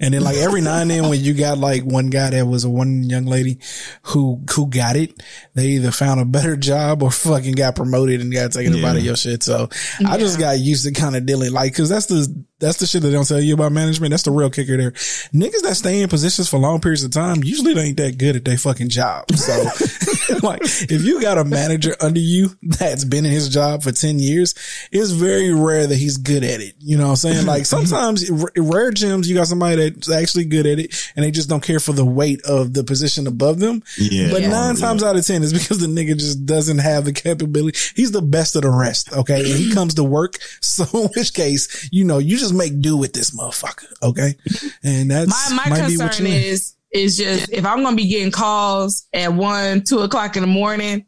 [SPEAKER 1] And then like every now and then when you got like one guy that was a one young lady who, who got it, they either found a better job or fucking got promoted and got taken up
[SPEAKER 3] Yeah.
[SPEAKER 1] out of your shit. So I just got used to kind of dealing like, cause that's the, that's the shit that they don't tell you about management. That's the real kicker there. Niggas that stay in positions for long periods of time usually they ain't that good at their fucking job. So like if you got a manager under you that's been in his job for 10 years, it's very rare that he's good at it. You know what I'm saying? Like mm-hmm. sometimes r- rare gems, you got somebody that's actually good at it and they just don't care for the weight of the position above them.
[SPEAKER 3] Yeah.
[SPEAKER 1] But
[SPEAKER 3] Yeah.
[SPEAKER 1] nine times out of 10 is because the nigga just doesn't have the capability. He's the best of the rest. Okay. And he comes to work. So in which case, you know, you just make do with this motherfucker. Okay. And that's
[SPEAKER 2] My, my
[SPEAKER 1] might be what
[SPEAKER 2] concern
[SPEAKER 1] you need.
[SPEAKER 2] is, is just if I'm going to be getting calls at one, two o'clock in the morning,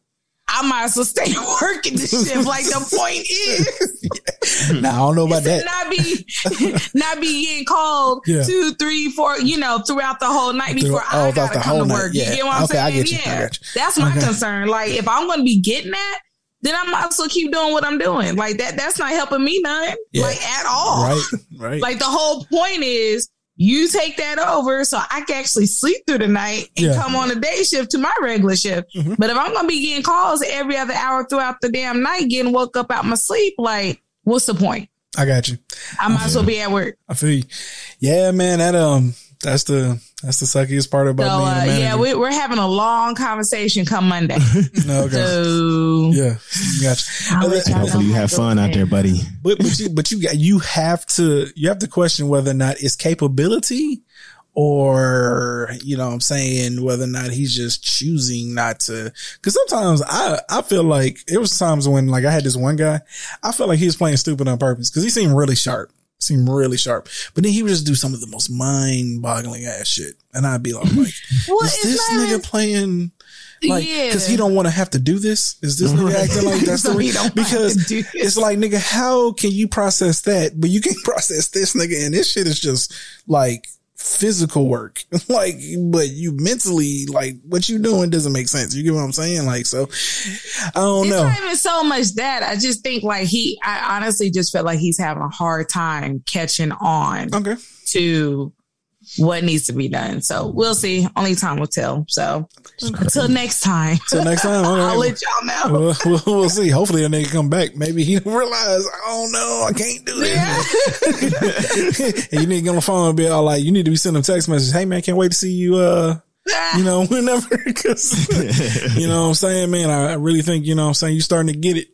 [SPEAKER 2] I might as well stay working this shift. Like the point is,
[SPEAKER 1] Nah, I don't know about that.
[SPEAKER 2] not be not be getting called
[SPEAKER 1] Yeah.
[SPEAKER 2] two, three, four, you know, throughout the whole night before
[SPEAKER 1] oh,
[SPEAKER 2] I
[SPEAKER 1] throughout
[SPEAKER 2] gotta
[SPEAKER 1] the
[SPEAKER 2] come
[SPEAKER 1] whole
[SPEAKER 2] to
[SPEAKER 1] night.
[SPEAKER 2] work.
[SPEAKER 1] Yeah.
[SPEAKER 2] You get what I'm
[SPEAKER 1] Okay, I
[SPEAKER 2] saying?
[SPEAKER 1] get you. I
[SPEAKER 2] Yeah,
[SPEAKER 1] you.
[SPEAKER 2] that's my
[SPEAKER 1] Okay.
[SPEAKER 2] concern. Like if I'm going to be getting that, then I might as well keep doing what I'm doing. Like that, that's not helping me none,
[SPEAKER 1] Yeah.
[SPEAKER 2] like at all.
[SPEAKER 1] Right. Right.
[SPEAKER 2] Like the whole point is you take that over so I can actually sleep through the night and
[SPEAKER 1] Yeah.
[SPEAKER 2] come on a day shift to my regular shift.
[SPEAKER 1] Mhm.
[SPEAKER 2] But if I'm gonna be getting calls every other hour throughout the damn night, getting woke up out my sleep, like what's the point?
[SPEAKER 1] I got you.
[SPEAKER 2] I might as well be at work.
[SPEAKER 1] I feel you. Yeah, man. That, um, that's the, that's the suckiest part about
[SPEAKER 2] So
[SPEAKER 1] being a
[SPEAKER 2] uh, yeah, we, we're having a long conversation come Monday.
[SPEAKER 1] no, okay.
[SPEAKER 2] So
[SPEAKER 1] Yeah, gotcha.
[SPEAKER 2] I'll y'all
[SPEAKER 3] Hopefully you have fun
[SPEAKER 2] goes
[SPEAKER 3] out there, buddy.
[SPEAKER 1] But but you but you got you have to you have to question whether or not it's capability or you know what I'm saying whether or not he's just choosing not to because sometimes I I feel like it was times when like I had this one guy I felt like he was playing stupid on purpose because he seemed really sharp seemed really sharp. But then he would just do some of the most mind boggling ass shit. And I'd be like, like
[SPEAKER 2] Well,
[SPEAKER 1] is this
[SPEAKER 2] not
[SPEAKER 1] nigga
[SPEAKER 2] even-
[SPEAKER 1] playing like
[SPEAKER 2] Yeah.
[SPEAKER 1] because he don't want to have to do this? Is this nigga acting like that's the
[SPEAKER 2] So he
[SPEAKER 1] reason because
[SPEAKER 2] have to do this.
[SPEAKER 1] it's like nigga how can you process that? But you can't process this nigga. And this shit is just like physical work. Like but you mentally like what you doing doesn't make sense. You get what i'm saying? Like so i don't
[SPEAKER 2] it's
[SPEAKER 1] know.
[SPEAKER 2] not even so much that. I just think like he I honestly just feel like he's having a hard time catching on
[SPEAKER 1] okay.
[SPEAKER 2] to what needs to be done. So we'll see. Only time will tell. So until next time.
[SPEAKER 1] Until next time, all
[SPEAKER 2] I'll let y'all know.
[SPEAKER 1] We'll, we'll, we'll see. Hopefully, that nigga come back. Maybe he realize, oh no, I can't do this. and you need to get on the phone and be all like, you need to be sending a text messages. Hey man, can't wait to see you. Uh, you know, whenever, cause you know what I'm saying, man, I, I really think, you know what I'm saying, you starting to get it.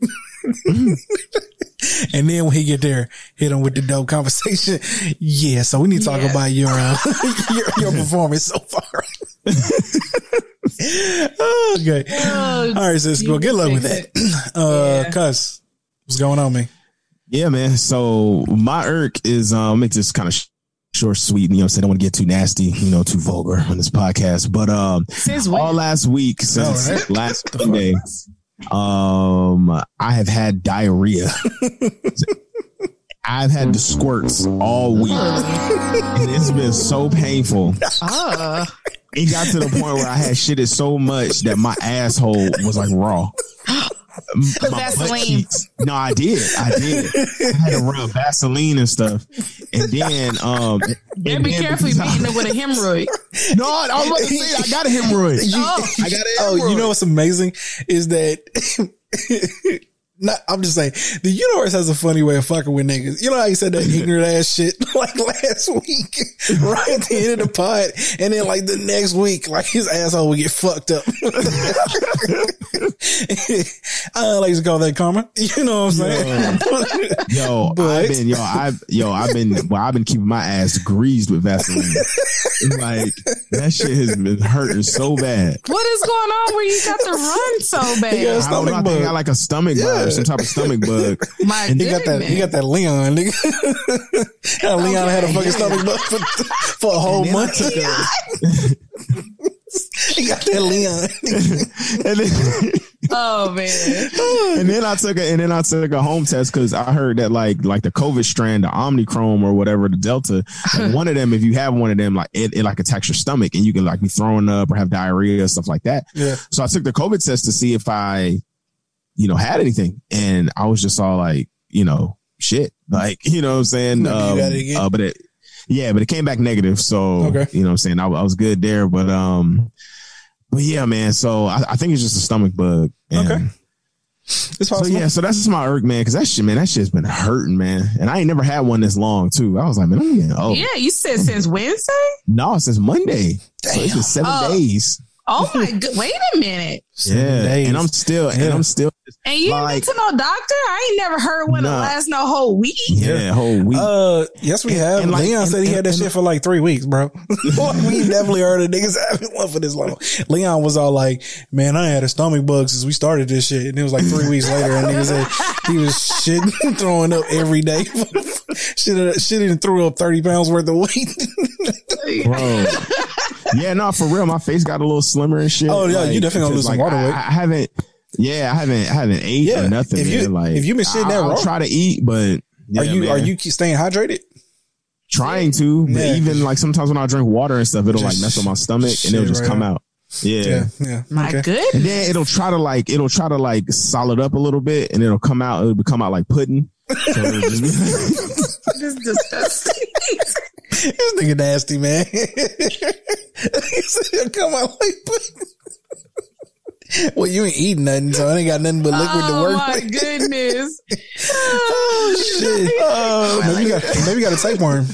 [SPEAKER 1] and then when he get there, hit him with the dope conversation. Yeah. So we need to talk
[SPEAKER 2] Yeah.
[SPEAKER 1] about your, uh, your, your performance so far. okay.
[SPEAKER 2] Oh,
[SPEAKER 1] All right, sis.
[SPEAKER 2] you
[SPEAKER 1] Well, good luck with
[SPEAKER 2] fix
[SPEAKER 1] that. Uh,
[SPEAKER 2] Yeah.
[SPEAKER 1] cuss. What's going on, man?
[SPEAKER 3] Yeah, man. So my irk is um make this kind of sh- short, sweet. You know, what I'm saying I don't want to get too nasty, you know, too vulgar on this podcast. But um,
[SPEAKER 2] Since
[SPEAKER 3] all last week since
[SPEAKER 1] Oh, that-
[SPEAKER 3] last Monday, um, I have had diarrhea. I've had the squirts all week, and it's been so painful.
[SPEAKER 2] Oh.
[SPEAKER 3] It got to the point where I had shitted so much that my asshole was like raw. My butt
[SPEAKER 2] Vaseline.
[SPEAKER 3] cheeks- No, I did. I did. I had to rub Vaseline and stuff. And then, um,
[SPEAKER 2] Yeah,
[SPEAKER 3] and
[SPEAKER 2] be
[SPEAKER 3] then
[SPEAKER 2] careful you
[SPEAKER 3] I-
[SPEAKER 2] beating it with a hemorrhoid.
[SPEAKER 3] No, I was about to say I got a hemorrhoid.
[SPEAKER 2] Oh.
[SPEAKER 3] I got a hemorrhoid.
[SPEAKER 1] Oh, you know what's amazing is that. Not, I'm just saying, the universe has a funny way of fucking with niggas. You know how you said that ignorant ass shit like last week, right at the end of the pod, and then like the next week, like his asshole would get fucked up. I like to call that karma. You know what I'm saying?
[SPEAKER 3] Yo,
[SPEAKER 1] But-
[SPEAKER 3] I've been, yo, I've, yo, I've been, well, I've been keeping my ass greased with Vaseline. Like that shit has been hurting so bad.
[SPEAKER 2] What is going on where you got to run so bad?
[SPEAKER 1] a
[SPEAKER 3] I don't know. I think I got like a stomach bug or some type of stomach bug.
[SPEAKER 2] My
[SPEAKER 1] He got that. He got that Leon. Nigga. How Leon had a fucking stomach bug for, for a whole
[SPEAKER 3] And then I
[SPEAKER 1] month.
[SPEAKER 3] took
[SPEAKER 1] he got that Leon.
[SPEAKER 3] and then,
[SPEAKER 2] Oh man.
[SPEAKER 3] and then I took a and then I took a home test because I heard that like like the COVID strand, the Omicron or whatever, the Delta, like, one of them, if you have one of them, like it, it like attacks your stomach and you can like be throwing up or have diarrhea stuff like that.
[SPEAKER 1] Yeah.
[SPEAKER 3] So I took the COVID test to see if I, you know, had anything, and I was just all like, you know, shit, like you know what I'm saying. Um,
[SPEAKER 1] it
[SPEAKER 3] uh, but it, yeah, but it came back negative. So
[SPEAKER 1] Okay.
[SPEAKER 3] you know what I'm saying. I, I was good there, but um, but yeah, man. So I, I think it's just a stomach bug. And
[SPEAKER 1] Okay. It's
[SPEAKER 3] So yeah, so that's just my irk, man. Because that shit, man, that shit's been hurting, man. And I ain't never had one this long, too. I was like, man, I'm getting old.
[SPEAKER 2] Yeah, you said since Wednesday?
[SPEAKER 3] No, since Monday. So it's been seven
[SPEAKER 2] Oh.
[SPEAKER 3] days.
[SPEAKER 2] Oh my god! Wait a minute.
[SPEAKER 3] Yeah,
[SPEAKER 1] days.
[SPEAKER 3] and I'm still, and I'm still,
[SPEAKER 2] And you
[SPEAKER 3] Like-
[SPEAKER 2] ain't been to no doctor? I ain't never heard one that
[SPEAKER 3] Nah.
[SPEAKER 2] lasts no whole week.
[SPEAKER 3] yeah, whole week.
[SPEAKER 1] Uh, yes, we have.
[SPEAKER 3] and
[SPEAKER 1] Leon
[SPEAKER 3] and-
[SPEAKER 1] said he had that
[SPEAKER 3] and-
[SPEAKER 1] shit for like three weeks, bro. we definitely heard of niggas having one for this long. Leon was all like, "Man, I had a stomach bug since we started this shit," and it was like three weeks later, and niggas said he was shitting, throwing up every day. shit, shit, and threw up thirty pounds worth of weight.
[SPEAKER 3] bro. Yeah, no, for real. My face got a little slimmer and shit.
[SPEAKER 1] Oh, yeah, you definitely gonna
[SPEAKER 3] because,
[SPEAKER 1] lose some water
[SPEAKER 3] I,
[SPEAKER 1] weight.
[SPEAKER 3] I haven't. Yeah, I haven't. I haven't ate
[SPEAKER 1] Yeah,
[SPEAKER 3] or nothing.
[SPEAKER 1] if you-
[SPEAKER 3] man. like
[SPEAKER 1] if you been shitting
[SPEAKER 3] I,
[SPEAKER 1] that
[SPEAKER 3] I'll
[SPEAKER 1] raw-
[SPEAKER 3] try to eat, but yeah,
[SPEAKER 1] are you
[SPEAKER 3] man.
[SPEAKER 1] are you staying hydrated?
[SPEAKER 3] trying to? But
[SPEAKER 1] Yeah.
[SPEAKER 3] even like sometimes when I drink water and stuff, it'll like mess with my stomach and it'll just
[SPEAKER 1] right
[SPEAKER 3] come
[SPEAKER 1] out.
[SPEAKER 3] out. Yeah.
[SPEAKER 1] Yeah, yeah.
[SPEAKER 2] My
[SPEAKER 1] okay.
[SPEAKER 2] goodness.
[SPEAKER 3] And then it'll try to like it'll try to like solid up a little bit and it'll come out it'll come out like pudding. So it'll just be-
[SPEAKER 2] This is disgusting.
[SPEAKER 1] This nigga nasty, man. he said he'll come out like. Well, you ain't eating nothing, so I ain't got nothing but liquid to
[SPEAKER 2] oh
[SPEAKER 1] work
[SPEAKER 2] my
[SPEAKER 1] with.
[SPEAKER 2] goodness.
[SPEAKER 1] Oh, oh shit!
[SPEAKER 3] Oh,
[SPEAKER 1] maybe you got maybe you got a tapeworm.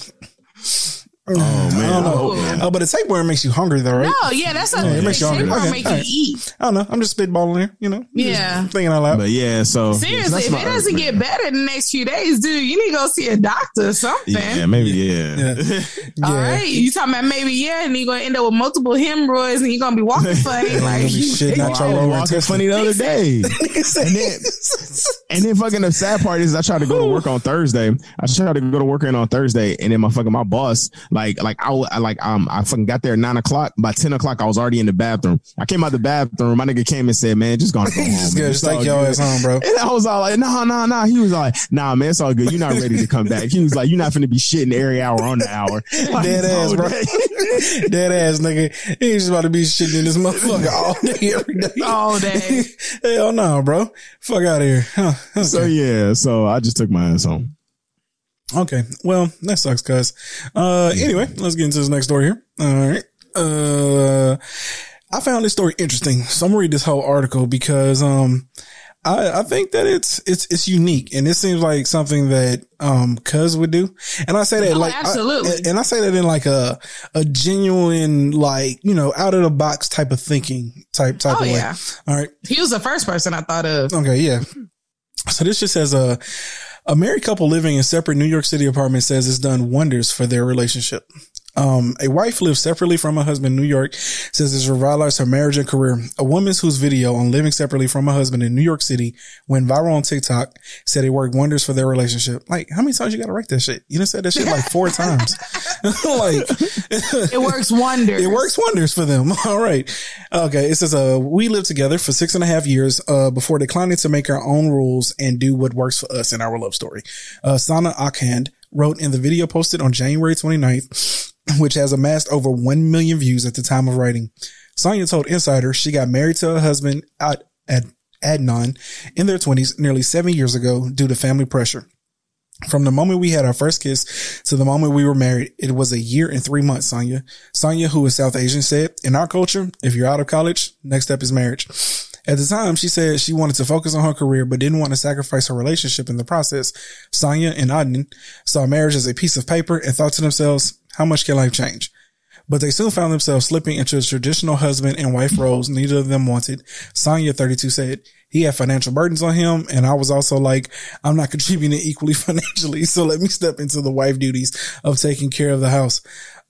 [SPEAKER 3] Oh, oh man.
[SPEAKER 1] I don't know. Oh, but a tapeworm makes you hungry, though, right?
[SPEAKER 2] No, yeah, that's not
[SPEAKER 1] Yeah, it makes you hungry. Okay,
[SPEAKER 2] make
[SPEAKER 1] all
[SPEAKER 2] you
[SPEAKER 1] right.
[SPEAKER 2] eat.
[SPEAKER 1] I don't know. I'm just spitballing here. You know.
[SPEAKER 2] Yeah.
[SPEAKER 1] Just thinking out loud.
[SPEAKER 3] But yeah, so
[SPEAKER 2] Seriously,
[SPEAKER 3] that's
[SPEAKER 2] if it doesn't
[SPEAKER 3] man.
[SPEAKER 2] get better the next few days, dude, you need to go see a doctor or something.
[SPEAKER 3] Yeah, maybe yeah.
[SPEAKER 1] yeah. Yeah.
[SPEAKER 2] right, you talking about maybe yeah, and you're gonna end up with multiple hemorrhoids, and you're gonna be walking funny. Like
[SPEAKER 1] gonna be shitting
[SPEAKER 3] Oh, I
[SPEAKER 1] your
[SPEAKER 3] walking
[SPEAKER 1] intestine.
[SPEAKER 3] funny the other day.
[SPEAKER 1] and
[SPEAKER 3] then- And then fucking the sad part is I tried to go to work on Thursday. I tried to go to work in on Thursday, and then my fucking my boss, like like I, I like um I fucking got there at nine o'clock. By ten o'clock, I was already in the bathroom. I came out the bathroom. My nigga came and said, "Man, just gonna go home."
[SPEAKER 1] just
[SPEAKER 3] man.
[SPEAKER 1] just take
[SPEAKER 3] all
[SPEAKER 1] your ass home, bro.
[SPEAKER 3] And I was all like, "No, no, no." He was like, "Nah, man, it's all good. You're not ready to come back." He was like, "You're not finna be shitting every hour on the hour." Like,
[SPEAKER 1] Dead ass, bro. Dead ass nigga. He's just about to be shitting in this motherfucker all day, every day.
[SPEAKER 2] all day.
[SPEAKER 1] Hell no, bro. Fuck out of here. Huh. Okay.
[SPEAKER 3] So yeah, so I just took my ass home.
[SPEAKER 1] Okay. Well, that sucks, cuz. Uh, anyway, let's get into this next story here. All right. Uh, I found this story interesting. So I'm gonna read this whole article because, um, I, I think that it's, it's, it's unique and it seems like something that, um, cuz would do. And I say that
[SPEAKER 2] Oh,
[SPEAKER 1] like, I-
[SPEAKER 2] absolutely.
[SPEAKER 1] and I say that in like a, a genuine, like, you know, out of the box type of thinking type, type
[SPEAKER 2] Oh,
[SPEAKER 1] of way.
[SPEAKER 2] yeah.
[SPEAKER 1] All right.
[SPEAKER 2] He was the first person I thought of.
[SPEAKER 1] Okay, yeah. So this just says a a married couple living in separate New York City apartments says it's done wonders for their relationship. Um, a wife lives separately from her husband in New York says it's revitalized her marriage and career. A woman's whose video on living separately from her husband in New York City went viral on TikTok said it worked wonders for their relationship. Like, how many times you got to write that shit? You done said that shit like four times. like,
[SPEAKER 2] It works wonders.
[SPEAKER 1] it works wonders for them. All right. Okay. It says, uh, we lived together for six and a half years, uh, before declining to make our own rules and do what works for us in our love story. Uh, Sana Akhand wrote in the video posted on January 29th, which has amassed over 1 million views at the time of writing. Sonia told Insider she got married to her husband at, Adnan in their twenties nearly seven years ago due to family pressure. From the moment we had our first kiss to the moment we were married, it was a year and three months, Sonia. Sonia, who is South Asian, said, in our culture, if you're out of college, next step is marriage. At the time, she said she wanted to focus on her career, but didn't want to sacrifice her relationship in the process. Sonia and Adnan saw marriage as a piece of paper and thought to themselves, how much can life change? But they soon found themselves slipping into traditional husband and wife roles neither of them wanted. Sonia, 32, said he had financial burdens on him. And I was also like, I'm not contributing equally financially. So let me step into the wife duties of taking care of the house.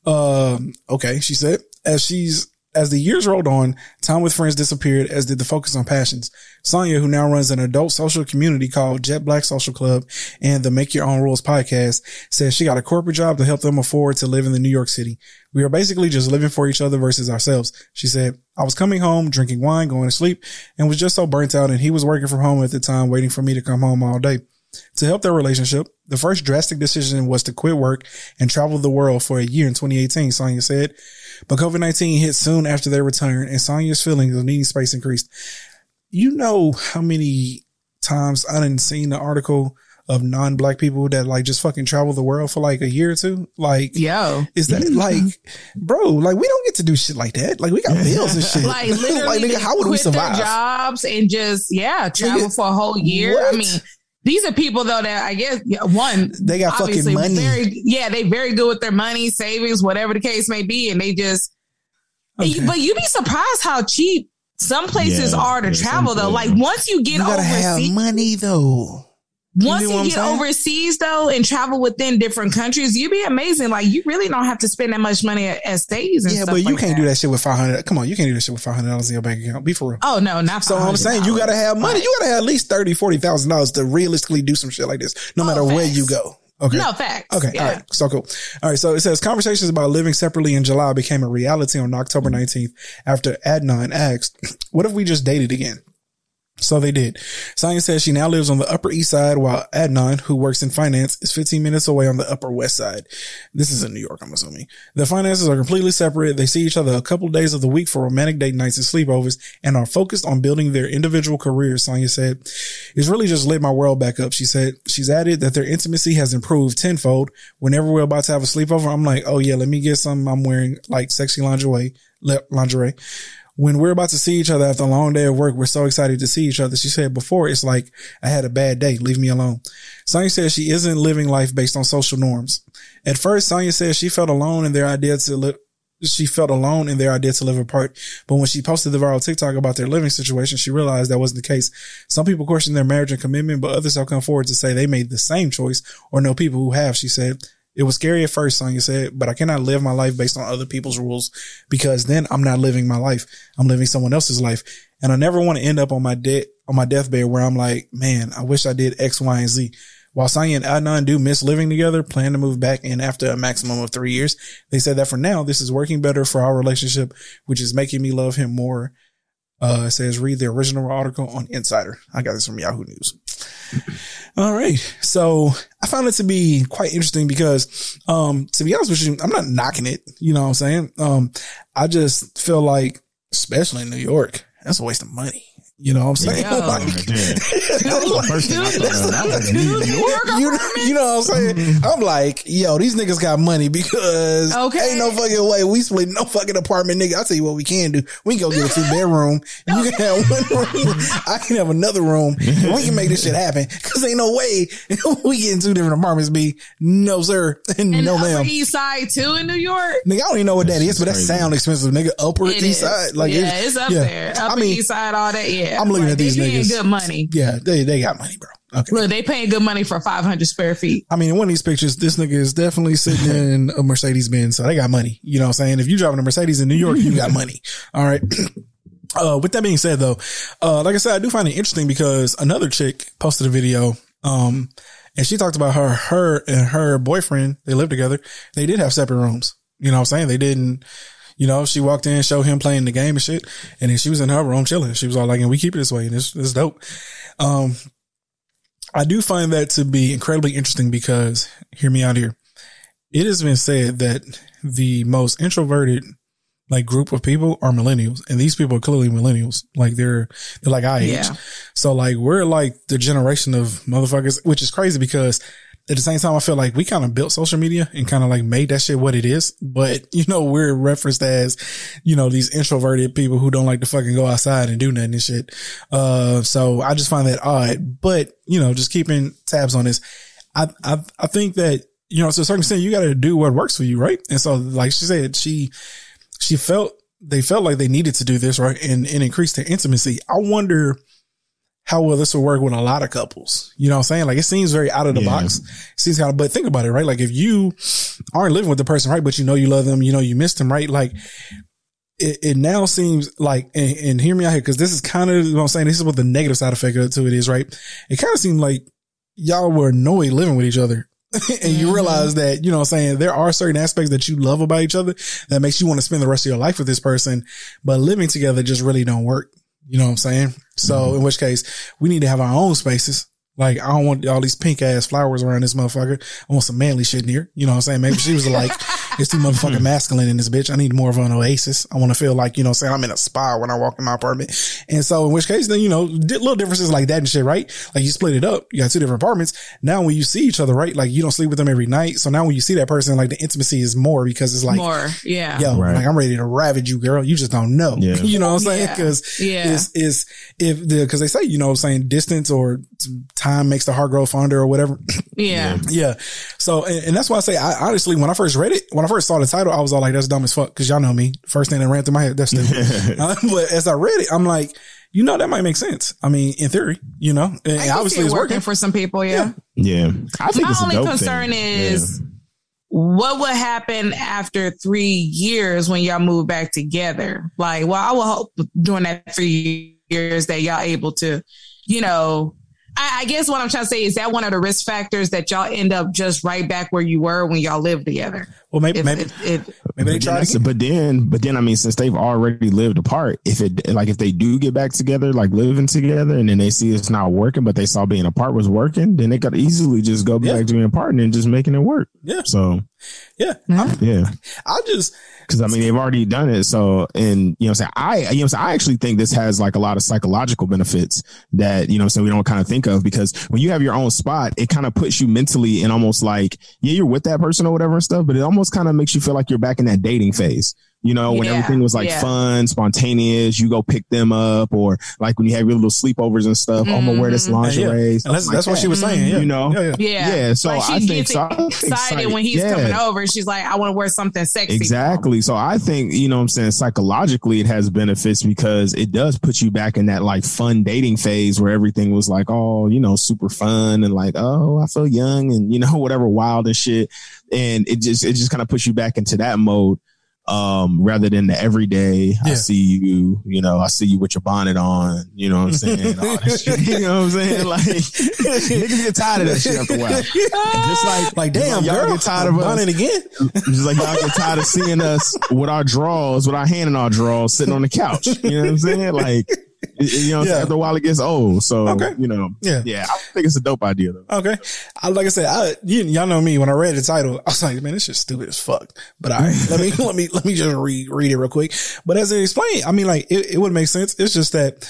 [SPEAKER 1] Um, okay, she said, as she's, as the years rolled on, time with friends disappeared, as did the focus on passions. Sonia, who now runs an adult social community called Jet Black Social Club and the Make Your Own Rules podcast, says she got a corporate job to help them afford to live in the New York City. We are basically just living for each other versus ourselves. She said, I was coming home, drinking wine, going to sleep, and was just so burnt out. And he was working from home at the time, waiting for me to come home all day. To help their relationship, the first drastic decision was to quit work and travel the world for a year in 2018, Sonia said. But COVID-19 hit soon after their return and Sonia's feelings of needing space increased. You know how many times I didn't seen the article of non-black people that like just fucking travel the world for like a year or two? Like,
[SPEAKER 2] Yo.
[SPEAKER 1] is that like, bro, like we don't get to do shit like that. Like we got bills and shit.
[SPEAKER 2] Like literally,
[SPEAKER 1] nigga,
[SPEAKER 2] they
[SPEAKER 1] how would we survive?
[SPEAKER 2] jobs and just yeah, travel
[SPEAKER 1] Nigga,
[SPEAKER 2] for a whole year. I mean, these are people though that I guess one
[SPEAKER 1] They got fucking
[SPEAKER 2] obviously
[SPEAKER 1] money.
[SPEAKER 2] Very, yeah, they very good with their money, savings, whatever the case may be, and they just.
[SPEAKER 1] Okay.
[SPEAKER 2] But you'd be surprised how cheap some places
[SPEAKER 3] Yeah,
[SPEAKER 2] are to
[SPEAKER 3] yeah,
[SPEAKER 2] travel though. Like once you get
[SPEAKER 1] You gotta have
[SPEAKER 2] overseas,
[SPEAKER 1] money though.
[SPEAKER 2] Once
[SPEAKER 1] get what
[SPEAKER 2] you get
[SPEAKER 1] saying?
[SPEAKER 2] overseas though and travel within different countries, you'd be amazing. Like you really don't have to spend that much money at, at stays. And
[SPEAKER 1] Yeah, but you
[SPEAKER 2] like
[SPEAKER 1] can't do that shit with five hundred. Come on, you can't do that shit with five hundred dollars in your bank account. Be for real.
[SPEAKER 2] Oh no, not.
[SPEAKER 1] So I'm saying you gotta have money. You gotta have at least thirty, forty thousand dollars to realistically do some shit like this, no
[SPEAKER 2] Oh,
[SPEAKER 1] matter where you go. Okay.
[SPEAKER 2] No facts.
[SPEAKER 1] Okay.
[SPEAKER 2] Yeah.
[SPEAKER 1] All right. So cool. All right. So it says conversations about living separately in July became a reality on October 19th after Adnan asked, what if we just dated again? So they did. Sonia says she now lives on the Upper East Side while Adnan, who works in finance, is 15 minutes away on the Upper West Side. This is in New York, I'm assuming. The finances are completely separate. They see each other a couple days of the week for romantic date nights and sleepovers and are focused on building their individual careers, Sonia said. It's really just lit my world back up. She said she's added that their intimacy has improved tenfold. Whenever we're about to have a sleepover, I'm like, oh yeah, let me get some. I'm wearing like sexy lingerie, lingerie. When we're about to see each other after a long day of work, we're so excited to see each other. She said before, it's like, I had a bad day. Leave me alone. Sonia says she isn't living life based on social norms. At first, Sonia says she felt alone in their idea to live. She felt alone in their idea to live apart. But when she posted the viral TikTok about their living situation, she realized that wasn't the case. Some people question their marriage and commitment, but others have come forward to say they made the same choice or know people who have, she said. It was scary at first, Sonia said, but I cannot live my life based on other people's rules because then I'm not living my life. I'm living someone else's life. And I never want to end up on my dead, on my deathbed where I'm like, man, I wish I did X, Y, and Z. While Sonia and Adnan do miss living together, plan to move back in after a maximum of three years. They said that for now, this is working better for our relationship, which is making me love him more. Uh, says read the original article on Insider. I got this from Yahoo News. All right. So I found it to be quite interesting because, um, to be honest with you, I'm not knocking it. You know what I'm saying? Um, I just feel like, especially in New York, that's a waste of money. You know what I'm saying?
[SPEAKER 2] Yo.
[SPEAKER 1] Like,
[SPEAKER 3] Right there. That was the first thing I thought of. I was like, New York?
[SPEAKER 1] you, know, you know what I'm saying? I'm like, yo, these niggas got money because
[SPEAKER 2] Okay.
[SPEAKER 1] ain't no fucking way we split no fucking apartment, nigga. I'll tell you what we can do. We can go get a two bedroom. You can have one room. I can have another room. We can make this shit happen. Cause ain't no way we get in two different apartments, be no sir. And
[SPEAKER 2] And
[SPEAKER 1] no
[SPEAKER 2] the Upper
[SPEAKER 1] ma'am.
[SPEAKER 2] East Side too in New York.
[SPEAKER 1] Nigga, I don't even know what that is, but that sound expensive, nigga. Upper
[SPEAKER 2] It
[SPEAKER 1] East
[SPEAKER 2] is.
[SPEAKER 1] Side, like
[SPEAKER 2] yeah, it's, up
[SPEAKER 1] yeah.
[SPEAKER 2] there. Upper
[SPEAKER 1] I mean,
[SPEAKER 2] East Side, all that. Yeah,
[SPEAKER 1] I'm looking
[SPEAKER 2] Like,
[SPEAKER 1] at these niggas.
[SPEAKER 2] Good money.
[SPEAKER 1] yeah, they they got money, bro. Okay.
[SPEAKER 2] Look, they paying good money for 500 square feet.
[SPEAKER 1] I mean, in one of these pictures, this nigga is definitely sitting in a Mercedes Benz. So they got money. You know what I'm saying? If you driving a Mercedes in New York, you got money. All right. Uh, with that being said though, uh, like I said, I do find it interesting because another chick posted a video, um, and she talked about her, her and her boyfriend, they lived together. They did have separate rooms. You know what I'm saying? They didn't, you know, she walked in, showed him playing the game and shit. And then she was in her room chilling. She was all like, and we keep it this way. And this is dope. Um, I do find that to be incredibly interesting because hear me out here. It has been said that the most introverted like group of people are millennials and these people are clearly millennials. Like they're, they're like age.
[SPEAKER 2] Yeah.
[SPEAKER 1] So like we're like the generation of motherfuckers, which is crazy because at the same time, I feel like we kind of built social media and kind of like made that shit what it is. But you know, we're referenced as, you know, these introverted people who don't like to fucking go outside and do nothing and shit. Uh, so I just find that odd, but you know, just keeping tabs on this. I, I, I think that, you know, to a certain extent, you got to do what works for you. Right. And so like she said, she, she felt, they felt like they needed to do this. Right. And, and increase their intimacy. I wonder, how well this will work with a lot of couples. You know what I'm saying? Like it seems very out of the
[SPEAKER 3] Yeah.
[SPEAKER 1] box. It seems kind of, but think about it, right? Like if you aren't living with the person, right? But you know you love them, you know you missed them, right? Like it, it now seems like, and, and hear me out here, because this is kind of what I'm saying. This is what the negative side effect to it is, right? It kind of seemed like y'all were annoyed living with each other. and you realize mm-hmm. that, you know what I'm saying, there are certain aspects that you love about each other that makes you want to spend the rest of your life with this person, but living together just really don't work. You know what I'm saying? So mm-hmm. in which case we need to have our own spaces. Like I don't want all these pink ass flowers around this motherfucker. I want some manly shit in here. You know what I'm saying? Maybe she was like, it's too motherfucking hmm. masculine in this bitch. I need more of an oasis. I want to feel like, you know, say I'm in a spa when I walk in my apartment. And so in which case then, you know, di- little differences like that and shit, right? Like you split it up. You got two different apartments. Now when you see each other, right? Like you don't sleep with them every night. So now when you see that person, like the intimacy is more because it's like,
[SPEAKER 2] More. Yeah.
[SPEAKER 1] yo,
[SPEAKER 3] Right.
[SPEAKER 1] like I'm ready to ravage you, girl. You just don't know.
[SPEAKER 3] Yeah.
[SPEAKER 1] you know what I'm saying?
[SPEAKER 2] Yeah.
[SPEAKER 1] Cause
[SPEAKER 2] Yeah.
[SPEAKER 1] is, is if the, cause they say, you know what I'm saying? Distance or time makes the heart grow fonder or whatever.
[SPEAKER 2] Yeah.
[SPEAKER 1] yeah. So, and, and that's why I say, I honestly, when I first read it, when I first saw the title, I was all like, that's dumb as fuck. Cause y'all know me. First thing that ran through my head, that's stupid. Uh, but as I read it, I'm like, you know, that might make sense. I mean, in theory, you know, and
[SPEAKER 2] I
[SPEAKER 1] obviously
[SPEAKER 2] it
[SPEAKER 1] it's
[SPEAKER 2] working
[SPEAKER 1] working.
[SPEAKER 2] for some people. Yeah.
[SPEAKER 3] Yeah. I think
[SPEAKER 2] My
[SPEAKER 3] it's a
[SPEAKER 2] only
[SPEAKER 3] dope
[SPEAKER 2] concern
[SPEAKER 3] thing.
[SPEAKER 2] is what would happen after three years when y'all move back together? Like, well, I will hope during that three years that y'all able to, you know, I, I guess what I'm trying to say is that one of the risk factors that y'all end up just right back where you were when y'all lived together.
[SPEAKER 1] Well, maybe,
[SPEAKER 2] If,
[SPEAKER 1] maybe,
[SPEAKER 2] if, if,
[SPEAKER 1] maybe they
[SPEAKER 3] But then,
[SPEAKER 1] again.
[SPEAKER 3] but then, but then, I mean, since they've already lived apart, if it like if they do get back together, like living together, and then they see it's not working, but they saw being apart was working, then they could easily just go
[SPEAKER 1] Yeah.
[SPEAKER 3] back to being apart and then just making it work.
[SPEAKER 1] Yeah.
[SPEAKER 3] So
[SPEAKER 1] Yeah. I'm-
[SPEAKER 3] yeah,
[SPEAKER 1] I just,
[SPEAKER 3] because I mean they've already done it. So and you know, what I'm I you know, what I'm saying I actually think this has like a lot of psychological benefits that you know, what we don't kind of think of because when you have your own spot, it kind of puts you mentally in almost like yeah, you're with that person or whatever and stuff, but it almost kind of makes you feel like you're back in that dating phase. You know, when
[SPEAKER 2] Yeah,
[SPEAKER 3] everything was like
[SPEAKER 2] yeah.
[SPEAKER 3] fun, spontaneous, you go pick them up, or like when you have your little sleepovers and stuff. Oh, I'm gonna wear this
[SPEAKER 2] Mhm.
[SPEAKER 3] lingerie.
[SPEAKER 1] and
[SPEAKER 3] stuff
[SPEAKER 1] that's,
[SPEAKER 3] like
[SPEAKER 1] that's what she was saying. Yeah.
[SPEAKER 3] You know?
[SPEAKER 1] yeah, yeah.
[SPEAKER 2] yeah.
[SPEAKER 3] Yeah, so
[SPEAKER 2] like she
[SPEAKER 3] I think-
[SPEAKER 2] gets
[SPEAKER 3] so I think
[SPEAKER 2] excited when he's
[SPEAKER 3] yeah.
[SPEAKER 2] coming over. She's like, I want to wear something sexy.
[SPEAKER 3] Exactly. So I think, you know what I'm saying, psychologically it has benefits because it does put you back in that like fun dating phase where everything was like, oh, you know, super fun and like, oh, I feel young and you know, whatever wild and shit. And it just it just kind of puts you back into that mode. Um, rather than the everyday, I see you, you know, I see you with your bonnet on, you know what I'm saying? Shit, you know what I'm saying? Like niggas get tired of that shit after a while. Just like,
[SPEAKER 1] Like, damn,
[SPEAKER 3] y'all
[SPEAKER 1] girl,
[SPEAKER 3] get tired of us
[SPEAKER 1] Bonnet again.
[SPEAKER 3] just like y'all get tired of seeing us with our drawers, with our hand in our drawers, sitting on the couch. You know what I'm saying? Like, you know,
[SPEAKER 1] Yeah.
[SPEAKER 3] after a while it gets old. So,
[SPEAKER 1] Okay.
[SPEAKER 3] you know,
[SPEAKER 1] Yeah.
[SPEAKER 3] yeah, I think it's a dope idea though.
[SPEAKER 1] Okay. I, like I said, I, you, y'all know me. When I read the title, I was like, man, this is stupid as fuck. But all right, let me, let me, let me just read, read it real quick. But as it explained, I mean, like, it, it would make sense. It's just that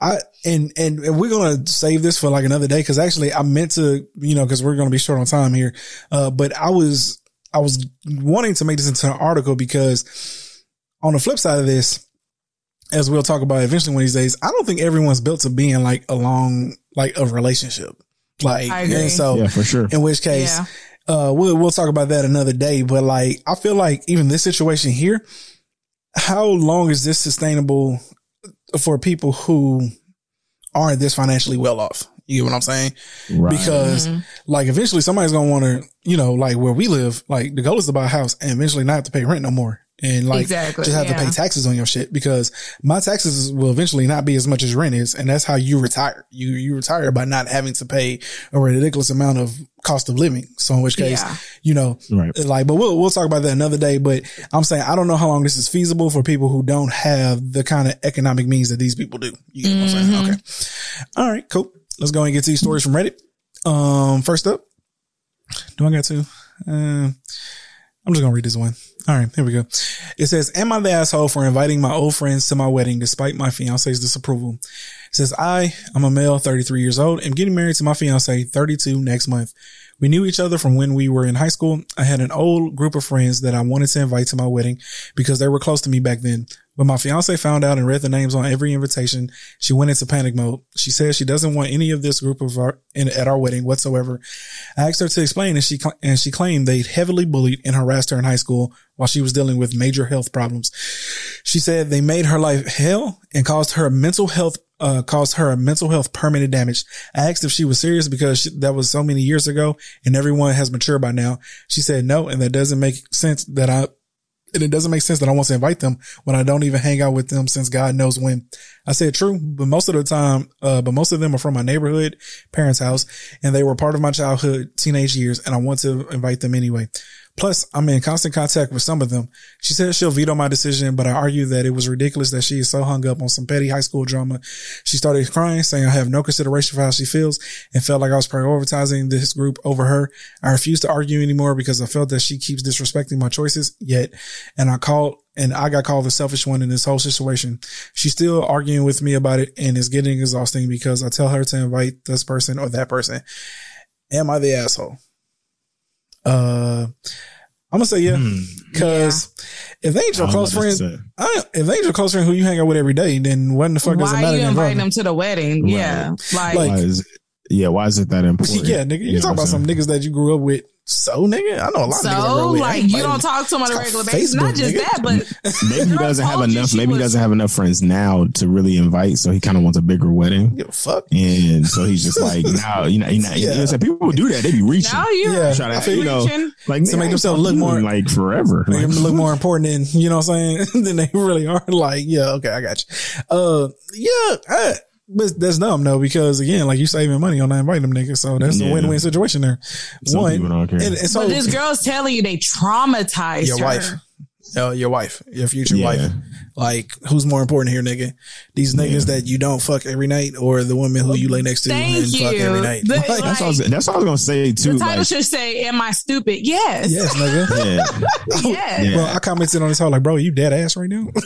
[SPEAKER 1] I and, and and we're gonna save this for like another day because actually I meant to, you know, because we're gonna be short on time here. Uh, but I was I was wanting to make this into an article because on the flip side of this, as we'll talk about eventually one of these days, I don't think everyone's built to be in like a long like a relationship. Like
[SPEAKER 2] I agree.
[SPEAKER 1] and so
[SPEAKER 3] Yeah, for sure.
[SPEAKER 1] in which case
[SPEAKER 2] Yeah.
[SPEAKER 1] uh we'll we'll talk about that another day. But like I feel like even this situation here, how long is this sustainable for people who aren't this financially well off? You get what I'm saying?
[SPEAKER 3] Right.
[SPEAKER 1] Because like eventually somebody's gonna want to, you know, like where we live, like the goal is to buy a house and eventually not have to pay rent no more. And like
[SPEAKER 2] Exactly,
[SPEAKER 1] just have to pay taxes on your shit because my taxes will eventually not be as much as rent is. And that's how you retire. You, you retire by not having to pay a ridiculous amount of cost of living. So in which case,
[SPEAKER 2] Yeah.
[SPEAKER 1] you know,
[SPEAKER 3] Right.
[SPEAKER 1] like, but we'll, we'll talk about that another day. But I'm saying, I don't know how long this is feasible for people who don't have the kind of economic means that these people do. You get what I'm saying? Okay. All right, cool. Let's go and get to these stories from Reddit. Um, first up, do I got to? Uh, I'm just gonna read this one. All right, here we go. It says, "Am I the asshole for inviting my old friends to my wedding despite my fiance's disapproval?" It says, "I, I'm a male, 33 years old, am getting married to my fiance, 32 next month. We knew each other from when we were in high school. I had an old group of friends that I wanted to invite to my wedding because they were close to me back then. But my fiance found out and read the names on every invitation, she went into panic mode. She says she doesn't want any of this group of our in, at our wedding whatsoever. I asked her to explain and she, and she claimed they heavily bullied and harassed her in high school while she was dealing with major health problems. She said they made her life hell and caused her mental health uh, caused her mental health permanent damage. I asked if she was serious because she, that was so many years ago and everyone has matured by now. She said no, and that doesn't make sense that I, and it doesn't make sense that I want to invite them when I don't even hang out with them since God knows when. I said true, but most of the time, uh, but most of them are from my neighborhood parents' house and they were part of my childhood teenage years and I want to invite them anyway. Plus, I'm in constant contact with some of them. She said she'll veto my decision, but I argue that it was ridiculous that she is so hung up on some petty high school drama. She started crying, saying I have no consideration for how she feels and felt like I was prioritizing this group over her. I refused to argue anymore because I felt that she keeps disrespecting my choices yet. And I called and I got called the selfish one in this whole situation. She's still arguing with me about it and it's getting exhausting because I tell her to invite this person or that person. Am I the asshole? Uh, I'm gonna say yeah, because if they ain't your close
[SPEAKER 3] about
[SPEAKER 1] friend. I, if they ain't your close friend who you hang out with every day, then what in the fuck does it
[SPEAKER 2] Why
[SPEAKER 1] matter?
[SPEAKER 2] are you inviting
[SPEAKER 1] invite
[SPEAKER 2] them to the wedding?
[SPEAKER 3] Right.
[SPEAKER 2] Yeah. Like,
[SPEAKER 1] Like-
[SPEAKER 3] Why is it, yeah, why is it that important?
[SPEAKER 1] Yeah, nigga, you,
[SPEAKER 3] know
[SPEAKER 1] talk
[SPEAKER 3] what
[SPEAKER 1] about some niggas that you grew up with. So, nigga, I know a lot
[SPEAKER 2] so
[SPEAKER 1] of niggas I grew up with. I
[SPEAKER 2] like you don't talk to them on a regular
[SPEAKER 1] called
[SPEAKER 2] basis. Not just
[SPEAKER 1] nigga.
[SPEAKER 2] that, but
[SPEAKER 3] Maybe he doesn't have enough.
[SPEAKER 2] she
[SPEAKER 3] Maybe he doesn't have enough friends now to really invite, so he kind of wants a bigger wedding.
[SPEAKER 1] Give fuck.
[SPEAKER 3] And so he's just like, now, you know, you know, you know what people do that. They be reaching.
[SPEAKER 2] now you're
[SPEAKER 1] Yeah,
[SPEAKER 3] Try to,
[SPEAKER 1] I feel
[SPEAKER 3] you know,
[SPEAKER 2] reaching.
[SPEAKER 3] like
[SPEAKER 1] To make themselves look more-
[SPEAKER 3] like forever.
[SPEAKER 1] Make
[SPEAKER 3] Like,
[SPEAKER 1] them look more important than, you know what I'm saying, than they really are. Like, yeah, okay, I got you. Uh, yeah, I, but that's dumb though, because again, like you saving money on not inviting them niggas. So that's a win-win situation there.
[SPEAKER 3] Some
[SPEAKER 1] One,
[SPEAKER 3] people don't care.
[SPEAKER 1] and, and so
[SPEAKER 2] but this girl's telling you they traumatized
[SPEAKER 1] your
[SPEAKER 2] her.
[SPEAKER 1] wife, uh, your wife, your future
[SPEAKER 3] Yeah.
[SPEAKER 1] wife. Like, who's more important here, nigga? These niggas that you don't fuck every night, or the woman who you lay next to
[SPEAKER 2] Thank
[SPEAKER 1] and fuck
[SPEAKER 2] you.
[SPEAKER 1] every night?
[SPEAKER 2] The-
[SPEAKER 1] Like,
[SPEAKER 2] like-
[SPEAKER 3] that's, what I was, that's what I was gonna say too.
[SPEAKER 2] The title
[SPEAKER 3] Like,
[SPEAKER 2] should say, "Am I stupid?" Yes.
[SPEAKER 1] yes, nigga.
[SPEAKER 3] yeah,
[SPEAKER 2] Yes.
[SPEAKER 3] Yeah.
[SPEAKER 1] Bro, I commented on this whole like, bro, you dead ass right now?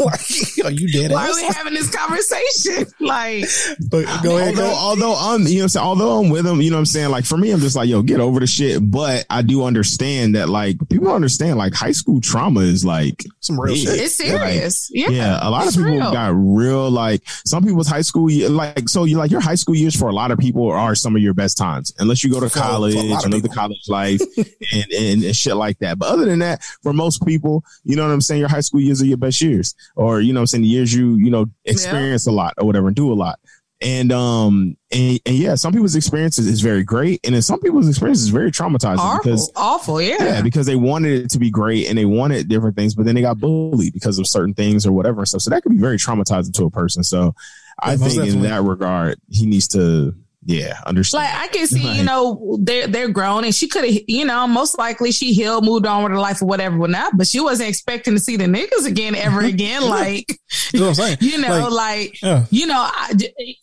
[SPEAKER 1] like, are you dead
[SPEAKER 2] Why are
[SPEAKER 1] ass?
[SPEAKER 2] we having this conversation? Like,
[SPEAKER 1] But go ahead,
[SPEAKER 3] although, although I'm, you know, what I'm saying, although I'm with him, you know, what I'm saying, like for me, I'm just like, yo, get over the shit. But I do understand that, like, people understand, like, high school trauma is like,
[SPEAKER 1] Some real
[SPEAKER 3] big.
[SPEAKER 1] shit.
[SPEAKER 2] it's serious. Yeah.
[SPEAKER 3] yeah, a lot of people
[SPEAKER 2] real.
[SPEAKER 3] got real, like, some people's high school, year, like, so you like your high school years for a lot of people are some of your best times, unless you go to
[SPEAKER 1] For- for
[SPEAKER 3] college
[SPEAKER 1] lot of
[SPEAKER 3] and live the college life and, and, and shit like that. But other than that, for most people, you know what I'm saying, your high school years are your best years, or you know, what I'm saying the years you, you know, experience a lot or whatever and do a lot. And um and, and yeah, some people's experiences is very great, and then some people's experiences is very traumatizing
[SPEAKER 2] Awful.
[SPEAKER 3] because
[SPEAKER 2] Awful. Yeah.
[SPEAKER 3] yeah, because they wanted it to be great and they wanted different things, but then they got bullied because of certain things or whatever and stuff. So that could be very traumatizing to a person. So I
[SPEAKER 1] Yeah, most
[SPEAKER 3] think in that regard, he needs to Yeah, understand.
[SPEAKER 2] Like I can see, you know, they're they're grown, and she could have, you know, most likely she healed, moved on with her life or whatever, whatnot. But she wasn't expecting to see the niggas again ever again. Like,
[SPEAKER 1] You know what I'm saying?
[SPEAKER 2] you know,
[SPEAKER 1] Like,
[SPEAKER 2] like,
[SPEAKER 1] yeah.
[SPEAKER 2] you know, I,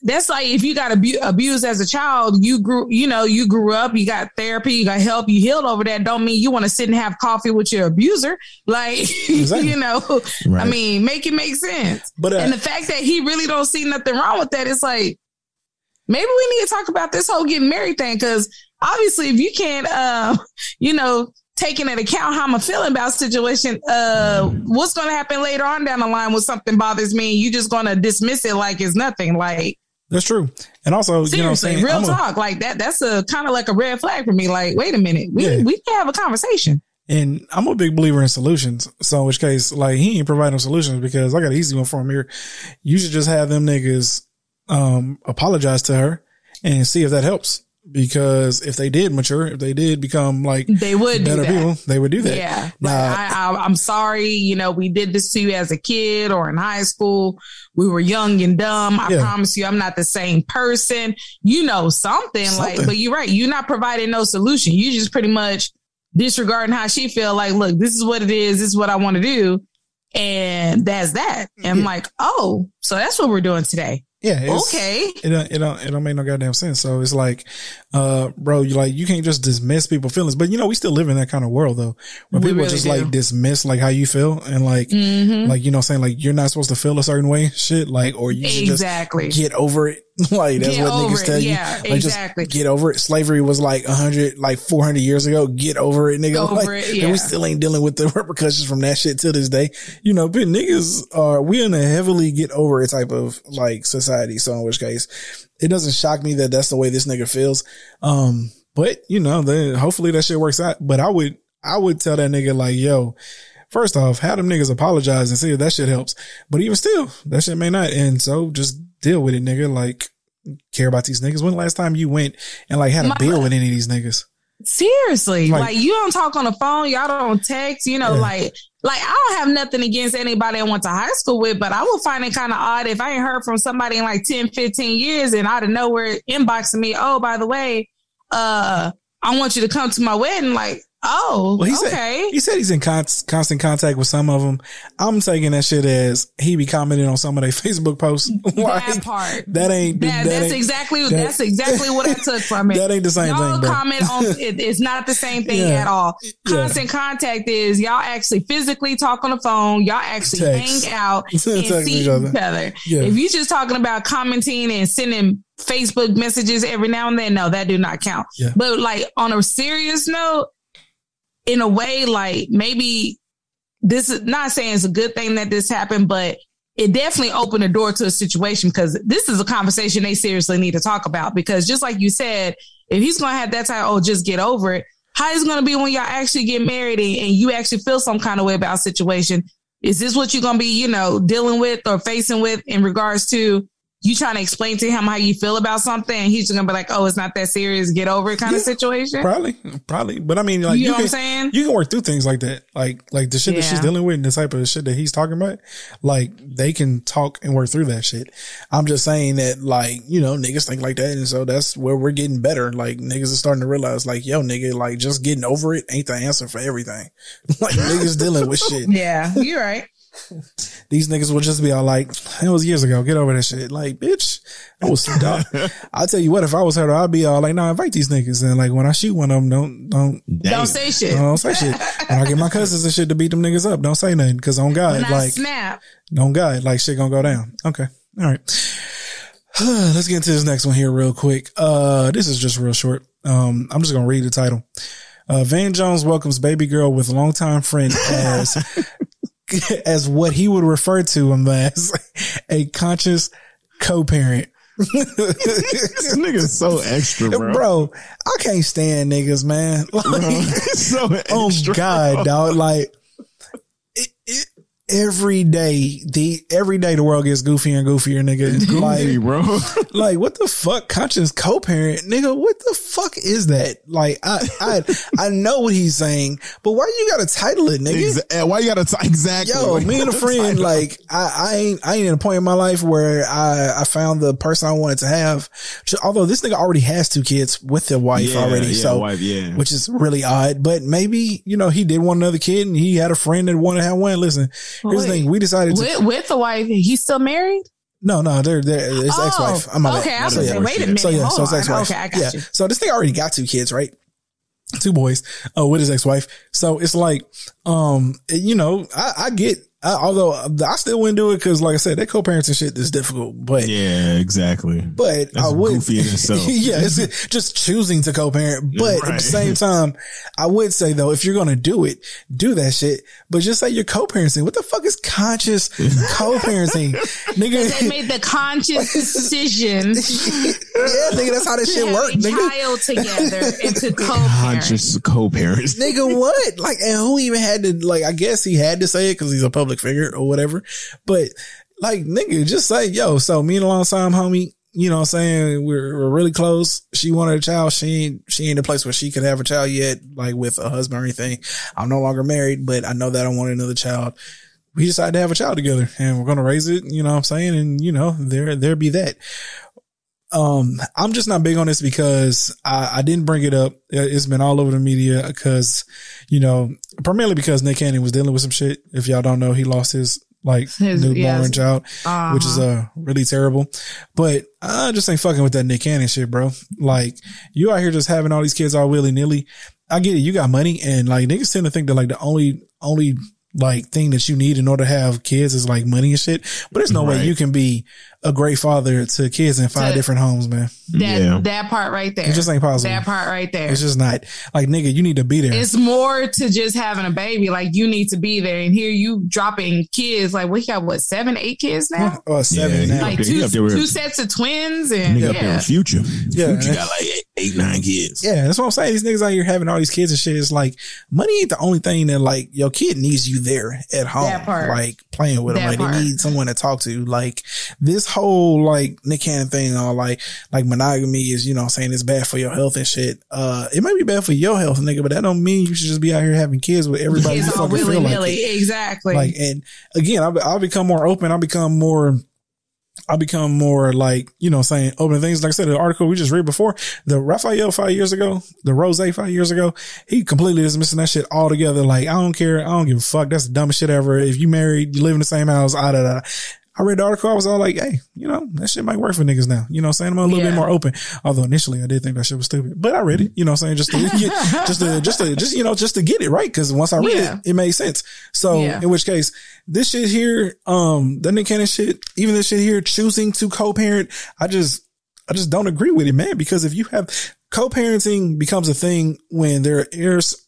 [SPEAKER 2] that's like if you got abu- abused as a child, you grew, you know, you grew up, you got therapy, you got help, you healed over that. Don't mean you want to sit and have coffee with your abuser. Like,
[SPEAKER 1] Exactly.
[SPEAKER 2] you know, I mean, make it make sense.
[SPEAKER 1] But uh,
[SPEAKER 2] and the fact that he really don't see nothing wrong with that, it's like maybe we need to talk about this whole getting married thing because obviously, if you can't, uh, you know, taking into account how I'm feeling about situation, uh, what's going to happen later on down the line when something bothers me? You just going to dismiss it like it's nothing. Like
[SPEAKER 1] that's true. And also, you know, what I'm
[SPEAKER 2] seriously,
[SPEAKER 1] saying
[SPEAKER 2] real
[SPEAKER 1] I'm a-
[SPEAKER 2] talk. like that. That's a kind of like a red flag for me. Like, wait a minute, we
[SPEAKER 1] Yeah.
[SPEAKER 2] we can have a conversation.
[SPEAKER 1] And I'm a big believer in solutions. So in which case, like he ain't providing solutions because I got an easy one for him here. You should just have them niggas um apologize to her and see if that helps. Because if they did mature, if they did become like
[SPEAKER 2] They would
[SPEAKER 1] better people, they would do that.
[SPEAKER 2] Yeah.
[SPEAKER 1] Now-
[SPEAKER 2] I, I, I'm sorry. You know, we did this to you as a kid or in high school. We were young and dumb. I
[SPEAKER 1] Yeah.
[SPEAKER 2] promise you, I'm not the same person. You know, something, like, but you're right. You're not providing no solution. You just pretty much disregarding how she feel like, look, this is what it is. This is what I want to do. And that's that. And I'm like, oh, so that's what we're doing today.
[SPEAKER 1] Yeah. it's-
[SPEAKER 2] Okay.
[SPEAKER 1] It don't, it don't, it don't make no goddamn sense. So it's like, uh, bro, you like, you can't just dismiss people's feelings, but you know, we still live in that kind of world though, where
[SPEAKER 2] We
[SPEAKER 1] people
[SPEAKER 2] really
[SPEAKER 1] just
[SPEAKER 2] do.
[SPEAKER 1] like dismiss like how you feel and like,
[SPEAKER 2] Mhm.
[SPEAKER 1] like, you know, saying like, you're not supposed to feel a certain way, shit, like, or you should
[SPEAKER 2] Exactly.
[SPEAKER 1] just get over it. like, that's
[SPEAKER 2] Get
[SPEAKER 1] what niggas
[SPEAKER 2] it.
[SPEAKER 1] tell you.
[SPEAKER 2] Yeah,
[SPEAKER 1] like,
[SPEAKER 2] exactly.
[SPEAKER 1] Just get over it. Slavery was like a hundred, like 400 years ago. Get over it, nigga.
[SPEAKER 2] Over
[SPEAKER 1] like,
[SPEAKER 2] it,
[SPEAKER 1] And
[SPEAKER 2] yeah.
[SPEAKER 1] we still ain't dealing with the repercussions from that shit to this day. You know, but niggas are, we in a heavily get over it type of like society. So in which case, it doesn't shock me that that's the way this nigga feels. Um, but you know, then hopefully that shit works out. But I would, I would tell that nigga like, yo, first off, have them niggas apologize and see if that shit helps. But even still, that shit may not. And so just deal with it, nigga. Like, care about these niggas. When the last time you went and like had a
[SPEAKER 2] My-
[SPEAKER 1] beer with any of these niggas?
[SPEAKER 2] Seriously,
[SPEAKER 1] Like-
[SPEAKER 2] like, you don't talk on the phone, y'all don't text, you know,
[SPEAKER 1] Yeah.
[SPEAKER 2] like like I don't have nothing against anybody I went to high school with, but I would find it kind of odd if I ain't heard from somebody in like 10, 15 years and out of nowhere inboxing me, oh, by the way, uh, I want you to come to my wedding. Like, oh,
[SPEAKER 1] Well, he
[SPEAKER 2] okay.
[SPEAKER 1] said he said he's in con- constant contact with some of them. I'm taking that shit as he be commenting on some of their Facebook posts.
[SPEAKER 2] that part.
[SPEAKER 1] that ain't
[SPEAKER 2] That,
[SPEAKER 1] that
[SPEAKER 2] that's
[SPEAKER 1] ain't-
[SPEAKER 2] exactly
[SPEAKER 1] that-
[SPEAKER 2] that's exactly what I took from it.
[SPEAKER 1] That ain't the same
[SPEAKER 2] y'all
[SPEAKER 1] thing, bro.
[SPEAKER 2] comment on it, it's not the same thing
[SPEAKER 1] Yeah.
[SPEAKER 2] at all.
[SPEAKER 1] Yeah.
[SPEAKER 2] Constant contact is y'all actually physically talk on the phone, y'all actually
[SPEAKER 1] Text.
[SPEAKER 2] hang out and see
[SPEAKER 1] each
[SPEAKER 2] each
[SPEAKER 1] other.
[SPEAKER 2] other.
[SPEAKER 1] Yeah.
[SPEAKER 2] If you just talking about commenting and sending Facebook messages every now and then, no, that do not count.
[SPEAKER 1] Yeah.
[SPEAKER 2] But like on a serious note, in a way, like maybe this is not saying it's a good thing that this happened, but it definitely opened the door to a situation because this is a conversation they seriously need to talk about. Because just like you said, if he's going to have that type, oh, just get over it. How is it going to be when y'all actually get married and, and you actually feel some kind of way about situation? Is this what you're going to be, you know, dealing with or facing with in regards to you trying to explain to him how you feel about something? And he's just going to be like, oh, it's not that serious. Get over it kind of situation.
[SPEAKER 1] Probably, probably. But I mean, like
[SPEAKER 2] you
[SPEAKER 1] you,
[SPEAKER 2] know
[SPEAKER 1] can,
[SPEAKER 2] what I'm saying?
[SPEAKER 1] you can work through things like that. Like, like the shit that she's dealing with and the type of shit that he's talking about. Like they can talk and work through that shit. I'm just saying that like, you know, niggas think like that. And so that's where we're getting better. Like niggas are starting to realize like, yo, nigga, like just getting over it ain't the answer for everything. like niggas dealing with shit.
[SPEAKER 2] yeah, you're right.
[SPEAKER 1] These niggas will just be all like, it was years ago. Get over that shit. Like, bitch, I was dog. I'll tell you what, if I was her, I'd be all like, no, invite these niggas. And like, when I shoot one of them, don't, don't,
[SPEAKER 2] Don't say shit.
[SPEAKER 1] don't say shit. When I get my cousins and shit to beat them niggas up, don't say nothing. Cause on God,
[SPEAKER 2] When
[SPEAKER 1] like,
[SPEAKER 2] snap,
[SPEAKER 1] on God, like shit gonna go down. Okay. All right. Let's get into this next one here real quick. Uh, this is just real short. Um, I'm just gonna read the title. Uh, Van Jones welcomes baby girl with longtime friend as as what he would refer to him as a conscious co-parent.
[SPEAKER 3] this nigga's so extra, bro.
[SPEAKER 1] Bro, I can't stand niggas, man. Like,
[SPEAKER 3] so
[SPEAKER 1] oh
[SPEAKER 3] extra,
[SPEAKER 1] God,
[SPEAKER 3] bro.
[SPEAKER 1] dog. Like, every day, the every day the world gets goofier and goofier, nigga. like,
[SPEAKER 3] bro.
[SPEAKER 1] like what the fuck? Conscious co-parent, nigga. What the fuck is that? Like, I, I, I know what he's saying, but why you gotta title it, nigga?
[SPEAKER 3] Exa- eh, why you gotta t- exactly?
[SPEAKER 1] Yo,
[SPEAKER 3] you
[SPEAKER 1] me and a friend, like, I, I ain't, I ain't in a point in my life where I, I found the person I wanted to have. Although this nigga already has two kids with the wife
[SPEAKER 3] Yeah,
[SPEAKER 1] already,
[SPEAKER 3] yeah,
[SPEAKER 1] so
[SPEAKER 3] wife, yeah.
[SPEAKER 1] which is really odd. But maybe you know he did want another kid, and he had a friend that wanted to have one. Listen, here's the thing: we decided to.
[SPEAKER 2] With, with the wife, he's still married?
[SPEAKER 1] No, no, they're, they're it's
[SPEAKER 2] Oh,
[SPEAKER 1] ex-wife. I'm my
[SPEAKER 2] okay,
[SPEAKER 1] bad.
[SPEAKER 2] I was
[SPEAKER 1] So, yeah.
[SPEAKER 2] wait a minute,
[SPEAKER 1] So yeah, so
[SPEAKER 2] hold
[SPEAKER 1] it's ex-wife.
[SPEAKER 2] Okay, I got
[SPEAKER 1] yeah.
[SPEAKER 2] you.
[SPEAKER 1] So this thing already got two kids, right? Two boys, uh, with his ex-wife. So it's like, um, you know, I, I get, I, although uh, I still wouldn't do it because, like I said, that co-parenting shit is difficult. But
[SPEAKER 3] yeah, exactly.
[SPEAKER 1] but
[SPEAKER 3] That's
[SPEAKER 1] I would,
[SPEAKER 3] goofy in itself.
[SPEAKER 1] yeah, it's just choosing to co-parent. But at the same time, I would say though, if you're going to do it, do that shit. But just say you're co-parenting. What the fuck is conscious co-parenting? nigga?
[SPEAKER 2] They made the conscious decision
[SPEAKER 1] yeah, nigga, that's how that
[SPEAKER 2] to
[SPEAKER 1] shit
[SPEAKER 2] works.
[SPEAKER 1] work,
[SPEAKER 2] a
[SPEAKER 1] nigga.
[SPEAKER 2] child together and to co-parent.
[SPEAKER 3] Conscious co-parents.
[SPEAKER 1] Nigga, what? Like, and who even had to, like, I guess he had to say it because he's a public figure or whatever. But, like, nigga, just say, yo, so me and a long time homie, you know what I'm saying? We're, we're really close. She wanted a child. She ain't, she ain't in a place where she could have a child yet, like with a husband or anything. I'm no longer married, but I know that I want another child. We decided to have a child together and we're going to raise it, you know what I'm saying? And, you know, there, there be that. Um, I'm just not big on this because I, I didn't bring it up. It's been all over the media because, you know, primarily because Nick Cannon was dealing with some shit. If y'all don't know, he lost his like
[SPEAKER 2] His-
[SPEAKER 1] newborn
[SPEAKER 2] yes.
[SPEAKER 1] child,
[SPEAKER 2] Uh-huh.
[SPEAKER 1] which is uh really terrible. But I just ain't fucking with that Nick Cannon shit, bro. Like you out here just having all these kids all willy nilly. I get it. You got money and like niggas tend to think that like the only, only like thing that you need in order to have kids is like money and shit. But there's no way you can be a great father to kids in five
[SPEAKER 2] To-
[SPEAKER 1] different homes, man.
[SPEAKER 2] that
[SPEAKER 3] Yeah.
[SPEAKER 2] that part right there.
[SPEAKER 1] It just ain't possible.
[SPEAKER 2] that part right there.
[SPEAKER 1] It's just not like nigga. You need to be there.
[SPEAKER 2] It's more to just having a baby. Like you need to be there, and here you dropping kids. Like we got what seven, eight kids now.
[SPEAKER 1] Oh, seven
[SPEAKER 3] Yeah,
[SPEAKER 1] now.
[SPEAKER 2] Like two,
[SPEAKER 3] up there with-
[SPEAKER 2] two sets of twins, and
[SPEAKER 3] Nigga up there future.
[SPEAKER 1] Yeah.
[SPEAKER 3] Future got like eight, eight, nine kids.
[SPEAKER 1] Yeah, that's what I'm saying. These niggas out here having all these kids and shit. It's like money ain't the only thing that like your kid needs you there at home,
[SPEAKER 2] That part.
[SPEAKER 1] like playing with them. Like
[SPEAKER 2] part.
[SPEAKER 1] they need someone to talk to. Like this whole like Nick Cannon thing, all like like monogamy is you know what I'm saying it's bad for your health and shit. Uh, it might be bad for your health, nigga, but that don't mean you should just be out here having kids with everybody you
[SPEAKER 2] kids all
[SPEAKER 1] fucking
[SPEAKER 2] willy
[SPEAKER 1] feel like.
[SPEAKER 2] nilly.
[SPEAKER 1] it.
[SPEAKER 2] exactly.
[SPEAKER 1] Like, and again, I'll, I'll become more open. I'll become more, I'll become more like, you know, saying open things. Like I said, the article we just read before, the Raphael five years ago, the Rose five years ago, he completely is missing that shit altogether. Like, I don't care. I don't give a fuck. That's the dumbest shit ever. If you married, you live in the same house, ah, da, da. I read the article. I was all like, hey, you know, that shit might work for niggas now. You know what I'm saying? I'm a little
[SPEAKER 2] Yeah.
[SPEAKER 1] bit more open. Although initially I did think that shit was stupid, but I read it, you know what I'm saying? Just to, get, just to, just to, just, you know, just to get it right. Cause once I read
[SPEAKER 2] Yeah.
[SPEAKER 1] it, it made sense. So
[SPEAKER 2] Yeah.
[SPEAKER 1] in which case this shit here, um, the Nick Cannon shit, even this shit here, choosing to co-parent, I just, I just don't agree with it, man. Because if you have co-parenting becomes a thing when there is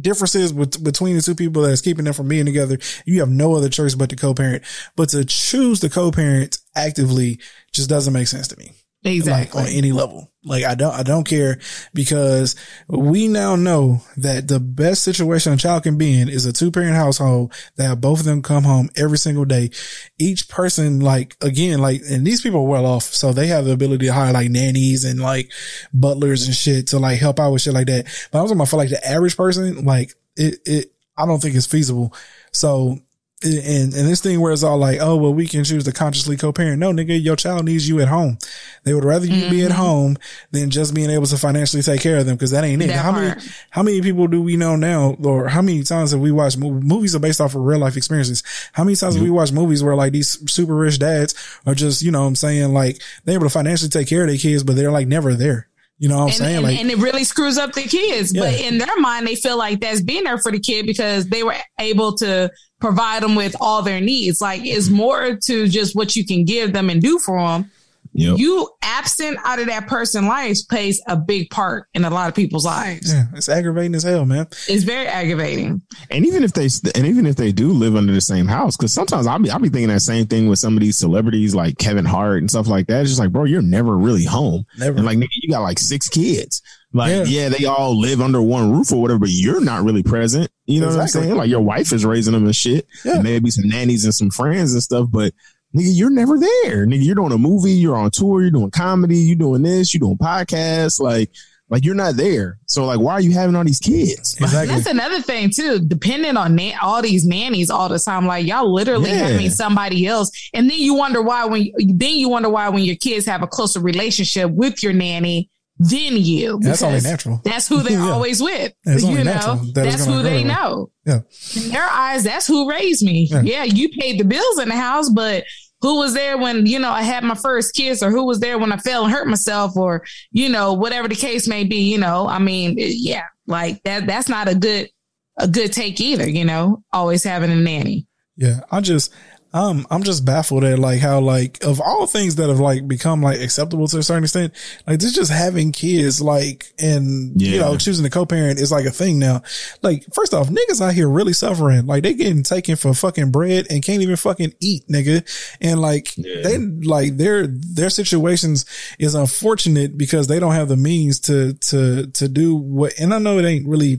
[SPEAKER 1] differences with, between the two people that's keeping them from being together, you have no other choice but to co-parent. But to choose to co-parent actively just doesn't make sense to me
[SPEAKER 2] exactly.
[SPEAKER 1] like on any level. Like I don't, I don't care because we now know that the best situation a child can be in is a two parent household that both of them come home every single day. Each person, like again, like, and these people are well off. So they have the ability to hire like nannies and like butlers and shit to like help out with shit like that. But I was talking about for like the average person, like it, it, I don't think it's feasible. So and and this thing where it's all like, oh well, we can choose to consciously co-parent. No, nigga, your child needs you at home. They would rather you be at mm-hmm. home than just being able to financially take care of them because that ain't it.
[SPEAKER 2] That
[SPEAKER 1] how many how many people do we know now, or how many times have we watched movies? Movies are based off of real life experiences. How many times have we watched movies where like these super rich dads are just, you know, what I'm saying like they're able to financially take care of their kids, but they're like never there. You know what I'm
[SPEAKER 2] and,
[SPEAKER 1] saying?
[SPEAKER 2] and,
[SPEAKER 1] like,
[SPEAKER 2] and it really screws up the kids. But in their mind, they feel like that's being there for the kid because they were able to provide them with all their needs. Like it's more to just what you can give them and do for them.
[SPEAKER 3] Yep.
[SPEAKER 2] You absent out of that person's life plays a big part in a lot of people's lives.
[SPEAKER 1] yeah, it's aggravating as hell, man.
[SPEAKER 2] It's very aggravating.
[SPEAKER 3] And even if they and even if they do live under the same house, because sometimes I'll be I'll be thinking that same thing with some of these celebrities like Kevin Hart and stuff like that. It's just like, bro, you're never really home.
[SPEAKER 1] Never.
[SPEAKER 3] And like, nigga, you got like six kids. Like, yeah. yeah. they all live under one roof or whatever, but you're not really present. You know exactly. what I'm saying? Like your wife is raising them and shit. Yeah. And maybe some nannies and some friends and stuff, but nigga, you're never there. Nigga, you're doing a movie, you're on tour, you're doing comedy, you're doing this, you're doing podcasts. Like, like you're not there. So like, why are you having all these kids?
[SPEAKER 2] Exactly. That's another thing too. Depending on na- all these nannies all the time, like y'all literally yeah. having somebody else, and then you wonder why when then you wonder why when your kids have a closer relationship with your nanny than you.
[SPEAKER 1] That's only natural.
[SPEAKER 2] That's who they're yeah. always with. That's you know, that that's who they know.
[SPEAKER 1] Yeah.
[SPEAKER 2] In their eyes, that's who raised me. Yeah. yeah, you paid the bills in the house, but who was there when, you know, I had my first kiss or who was there when I fell and hurt myself or, you know, whatever the case may be, you know, I mean, yeah, like that, that's not a good, a good take either, you know, always having a nanny.
[SPEAKER 1] Yeah. I just, um, I'm just baffled at like how like of all things that have like become like acceptable to a certain extent, like this just having kids like and yeah. you know choosing to co-parent is like a thing now. Like first off, niggas out here really suffering. Like they getting taken for fucking bread and can't even fucking eat, nigga. And like yeah. they like their their situations is unfortunate because they don't have the means to to to do what. And I know it ain't really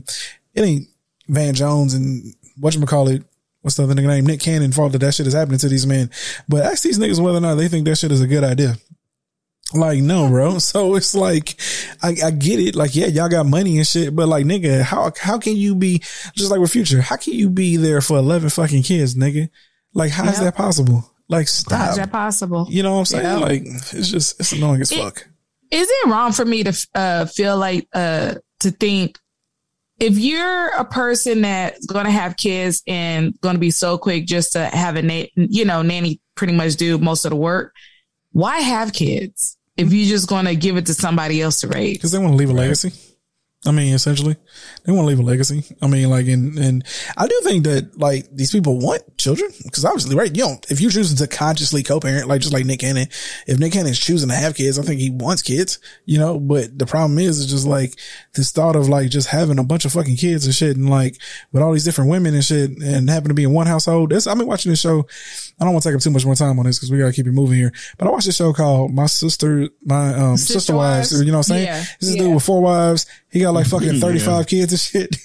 [SPEAKER 1] it ain't Van Jones and what you call it what's the other nigga name? Nick Cannon fault that that shit is happening to these men. But ask these niggas whether or not they think that shit is a good idea. Like, no, bro. So it's like, I, I get it. Like, yeah, y'all got money and shit, but like, nigga, how, how can you be just like with future? How can you be there for 11 fucking kids, nigga? Like, how yep. is that possible? Like, stop.
[SPEAKER 2] How's that possible?
[SPEAKER 1] You know what I'm saying? Yep. Like, it's just, it's annoying as it, fuck.
[SPEAKER 2] Is it wrong for me to, uh, feel like, uh, to think if you're a person that's going to have kids and going to be so quick just to have a, na- you know, nanny pretty much do most of the work, why have kids if you're just going to give it to somebody else to raise?
[SPEAKER 1] Because they want to leave a legacy. I mean, essentially, they want to leave a legacy. I mean, like, and, and I do think that like these people want children because obviously, right? You know, if you're choosing to consciously co-parent, like just like Nick Cannon, if Nick Cannon's choosing to have kids, I think he wants kids, you know, but the problem is, is just like this thought of like just having a bunch of fucking kids and shit and like with all these different women and shit and happen to be in one household. That's, I've been watching this show. I don't want to take up too much more time on this because we got to keep it moving here, but I watched a show called My Sister, My, um, Sister, Sister Wives. wives, you know what I'm saying? Yeah. This is yeah. dude with four wives. He got like fucking 35 yeah. kids and shit.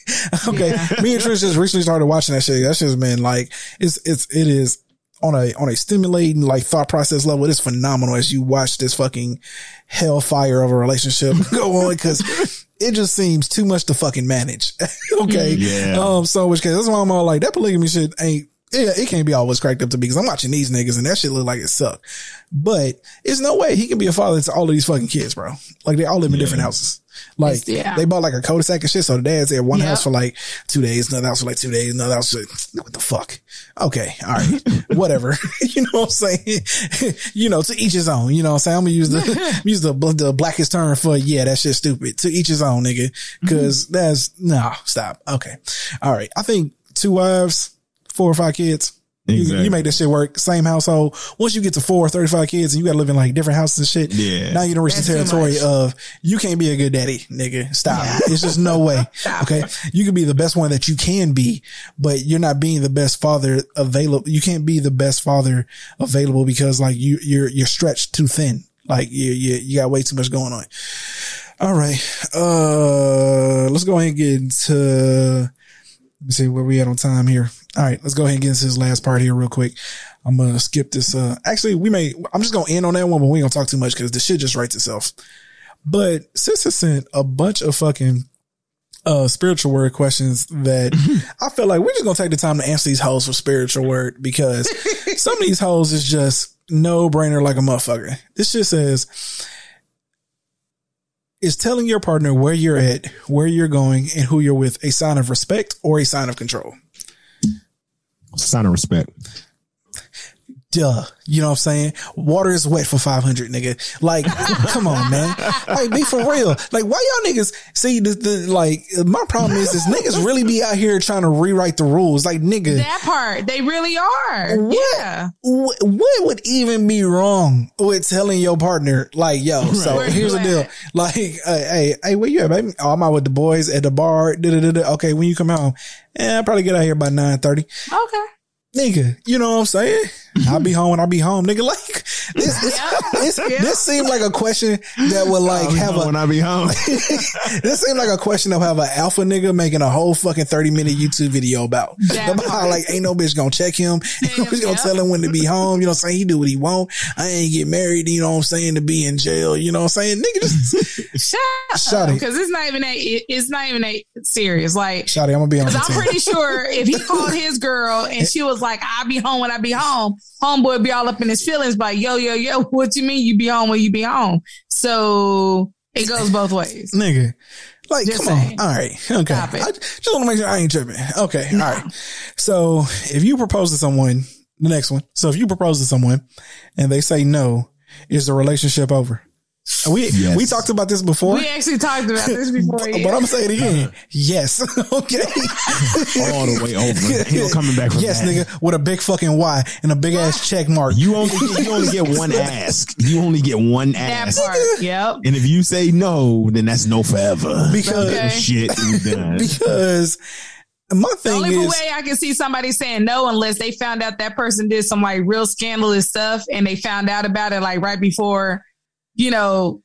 [SPEAKER 1] okay. Yeah. Me and Trish just recently started watching that shit. That shit's been like, it's, it's, it is on a, on a stimulating like thought process level. It is phenomenal as you watch this fucking hellfire of a relationship go on because it just seems too much to fucking manage. okay. Yeah. Um, so which case, that's why I'm all like, that polygamy shit ain't, yeah, it can't be always cracked up to me because I'm watching these niggas and that shit look like it sucked. But it's no way he can be a father to all of these fucking kids, bro. Like they all live in yeah. different houses. Like yeah. they bought like a cul-de-sac and shit. So the dad's at one house for like two days, another house for like two days, another house for like, what the fuck? Okay. All right. Whatever. you know what I'm saying? you know, to each his own, you know what I'm saying? I'm gonna use the, use the, the blackest term for, yeah, that shit's stupid. To each his own, nigga. Mm-hmm. Cause mm-hmm. that's, no, stop. Okay. All right. I think two wives, four or five kids. Exactly. You, you, make that shit work. Same household. Once you get to four, 35 kids and you gotta live in like different houses and shit. Yeah. Now you don't reach the territory of you can't be a good daddy, nigga. Stop. Yeah. It's just no way. okay. You can be the best one that you can be, but you're not being the best father available. You can't be the best father available because like you, you're, you're stretched too thin. Like you, you, you got way too much going on. All right. Uh, let's go ahead and get into, let me see where we at on time here. All right, let's go ahead and get into this last part here real quick. I'm gonna skip this. Uh, actually, we may. I'm just gonna end on that one, but we ain't gonna talk too much because the shit just writes itself. But Sister sent a bunch of fucking uh spiritual word questions that I feel like we're just gonna take the time to answer these hoes for spiritual word because some of these hoes is just no brainer like a motherfucker. This shit says is telling your partner where you're at, where you're going, and who you're with a sign of respect or a sign of control?
[SPEAKER 3] Sign of respect.
[SPEAKER 1] Duh. You know what I'm saying? Water is wet for 500, nigga. Like, come on, man. Like, be for real. Like, why y'all niggas see the, the, like, my problem is this niggas really be out here trying to rewrite the rules. Like, nigga.
[SPEAKER 2] That part, they really are. What, yeah.
[SPEAKER 1] What, what would even be wrong with telling your partner, like, yo, so here's the deal. Like, hey, hey, hey, where you at, baby? Oh, I'm out with the boys at the bar. Da-da-da-da. Okay, when you come home, eh, I'll probably get out here by 9.30.
[SPEAKER 2] Okay
[SPEAKER 1] nigga, you know what I'm saying? I'll be home when I be home, nigga. Like, this, this, this, this seemed like a question that would like have a
[SPEAKER 3] when I be home.
[SPEAKER 1] this seemed like a question that would have an alpha nigga making a whole fucking 30 minute YouTube video about.
[SPEAKER 2] That
[SPEAKER 1] about like ain't no bitch gonna check him. Ain't no bitch gonna
[SPEAKER 2] yeah.
[SPEAKER 1] tell him when to be home. You know what I'm saying? He do what he want. I ain't get married, you know what I'm saying, to be in jail. You know what I'm saying? Nigga just
[SPEAKER 2] Shut
[SPEAKER 1] Shut
[SPEAKER 2] up,
[SPEAKER 1] it.
[SPEAKER 2] because it's not even a It's not even a serious. Like,
[SPEAKER 1] Shotty, I'm gonna be on
[SPEAKER 2] I'm pretty sure if he called his girl and she was like, "I'll be home when I be home," homeboy be all up in his feelings. Like, yo, yo, yo, what you mean you be home when you be home? So it goes both ways.
[SPEAKER 1] Nigga. Like,
[SPEAKER 2] Just
[SPEAKER 1] come
[SPEAKER 2] saying.
[SPEAKER 1] on. All right. Okay.
[SPEAKER 2] Stop it.
[SPEAKER 1] I just want to make sure I ain't tripping. Okay. All right. So if you propose to someone, the next one. So if you propose to someone and they say no, is the relationship over? We
[SPEAKER 3] Yes.
[SPEAKER 1] we talked about this before,
[SPEAKER 2] We actually talked about this before.
[SPEAKER 1] but,
[SPEAKER 2] yeah.
[SPEAKER 1] but I'm gonna say it again. Yes. okay.
[SPEAKER 3] All the way over. Ain't no coming back from
[SPEAKER 1] yes,
[SPEAKER 3] that.
[SPEAKER 1] nigga, with a big fucking Y and a big ass check mark.
[SPEAKER 3] You only get, you only get one ask. You only get one
[SPEAKER 2] that
[SPEAKER 3] ask.
[SPEAKER 2] part. Yep.
[SPEAKER 3] And if you say no, then that's no forever.
[SPEAKER 1] Because-
[SPEAKER 2] Okay.
[SPEAKER 3] shit
[SPEAKER 1] because my
[SPEAKER 2] The
[SPEAKER 1] thing
[SPEAKER 2] only
[SPEAKER 1] is
[SPEAKER 2] way I can see somebody saying no unless they found out that person did some like real scandalous stuff and they found out about it like right before, you know,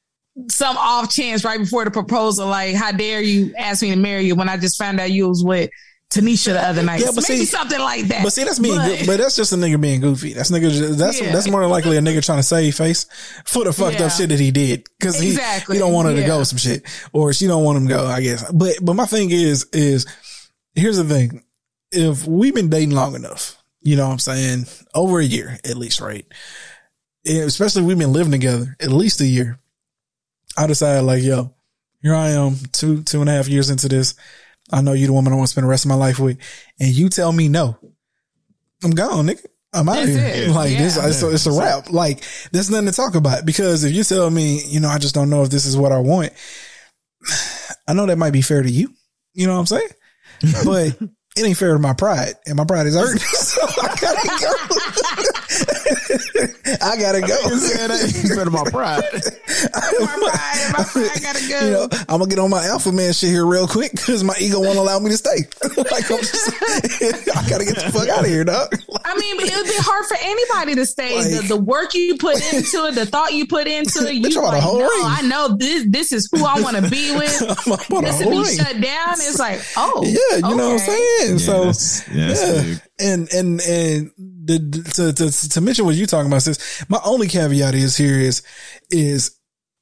[SPEAKER 2] some off chance right before the proposal. Like, how dare you ask me to marry you when I just found out you was with Tanisha the other night?
[SPEAKER 1] Yeah, but
[SPEAKER 2] Maybe
[SPEAKER 1] see-
[SPEAKER 2] something like that.
[SPEAKER 1] But see, that's being,
[SPEAKER 2] But-
[SPEAKER 1] but that's just a nigga being goofy. That's nigga. That's
[SPEAKER 2] Yeah.
[SPEAKER 1] that's more than likely a nigga trying to save face for the fucked
[SPEAKER 2] Yeah.
[SPEAKER 1] up shit that he did because he
[SPEAKER 2] Exactly.
[SPEAKER 1] he don't want her to go some shit or she don't want him to go. I guess. But but my thing is is here's the thing: if we've been dating long enough, you know what I'm saying, over a year at least, right? And especially we've been living together at least a year. I decided like, yo, here I am, two two and a half years into this. I know you the woman I want to spend the rest of my life with, and you tell me no. I'm gone, nigga. I'm out of
[SPEAKER 2] That's
[SPEAKER 1] here.
[SPEAKER 2] it.
[SPEAKER 1] Like this,
[SPEAKER 2] Yeah.
[SPEAKER 1] it's, a, it's a wrap. Like there's nothing to talk about because if you tell me, you know, I just don't know if this is what I want. I know that might be fair to you. You know what I'm saying? But it ain't fair to my pride, and my pride is hurt. so I gotta go. I gotta go.
[SPEAKER 3] You said that. You better my pride.
[SPEAKER 2] my pride, my pride gotta go.
[SPEAKER 1] You know, I'm gonna get on my alpha man shit here real quick because my ego won't allow me to stay. like I'm just, I gotta get the fuck out of here, dog.
[SPEAKER 2] I mean, but it would be hard for anybody to stay.
[SPEAKER 1] Like-
[SPEAKER 2] the, the work you put into it, the thought you put into it, you
[SPEAKER 1] I want a
[SPEAKER 2] like,
[SPEAKER 1] whole
[SPEAKER 2] no,
[SPEAKER 1] ring."
[SPEAKER 2] I know this. This is who I want to be with.
[SPEAKER 1] I'm
[SPEAKER 2] this to be
[SPEAKER 1] ring.
[SPEAKER 2] shut down. It's like, oh,
[SPEAKER 1] Yeah, you know what I'm
[SPEAKER 2] okay.
[SPEAKER 1] saying. so
[SPEAKER 3] that's- yeah, that's
[SPEAKER 1] yeah, and and and the, to, to to mention what you're talking about, sis. My only caveat is here is is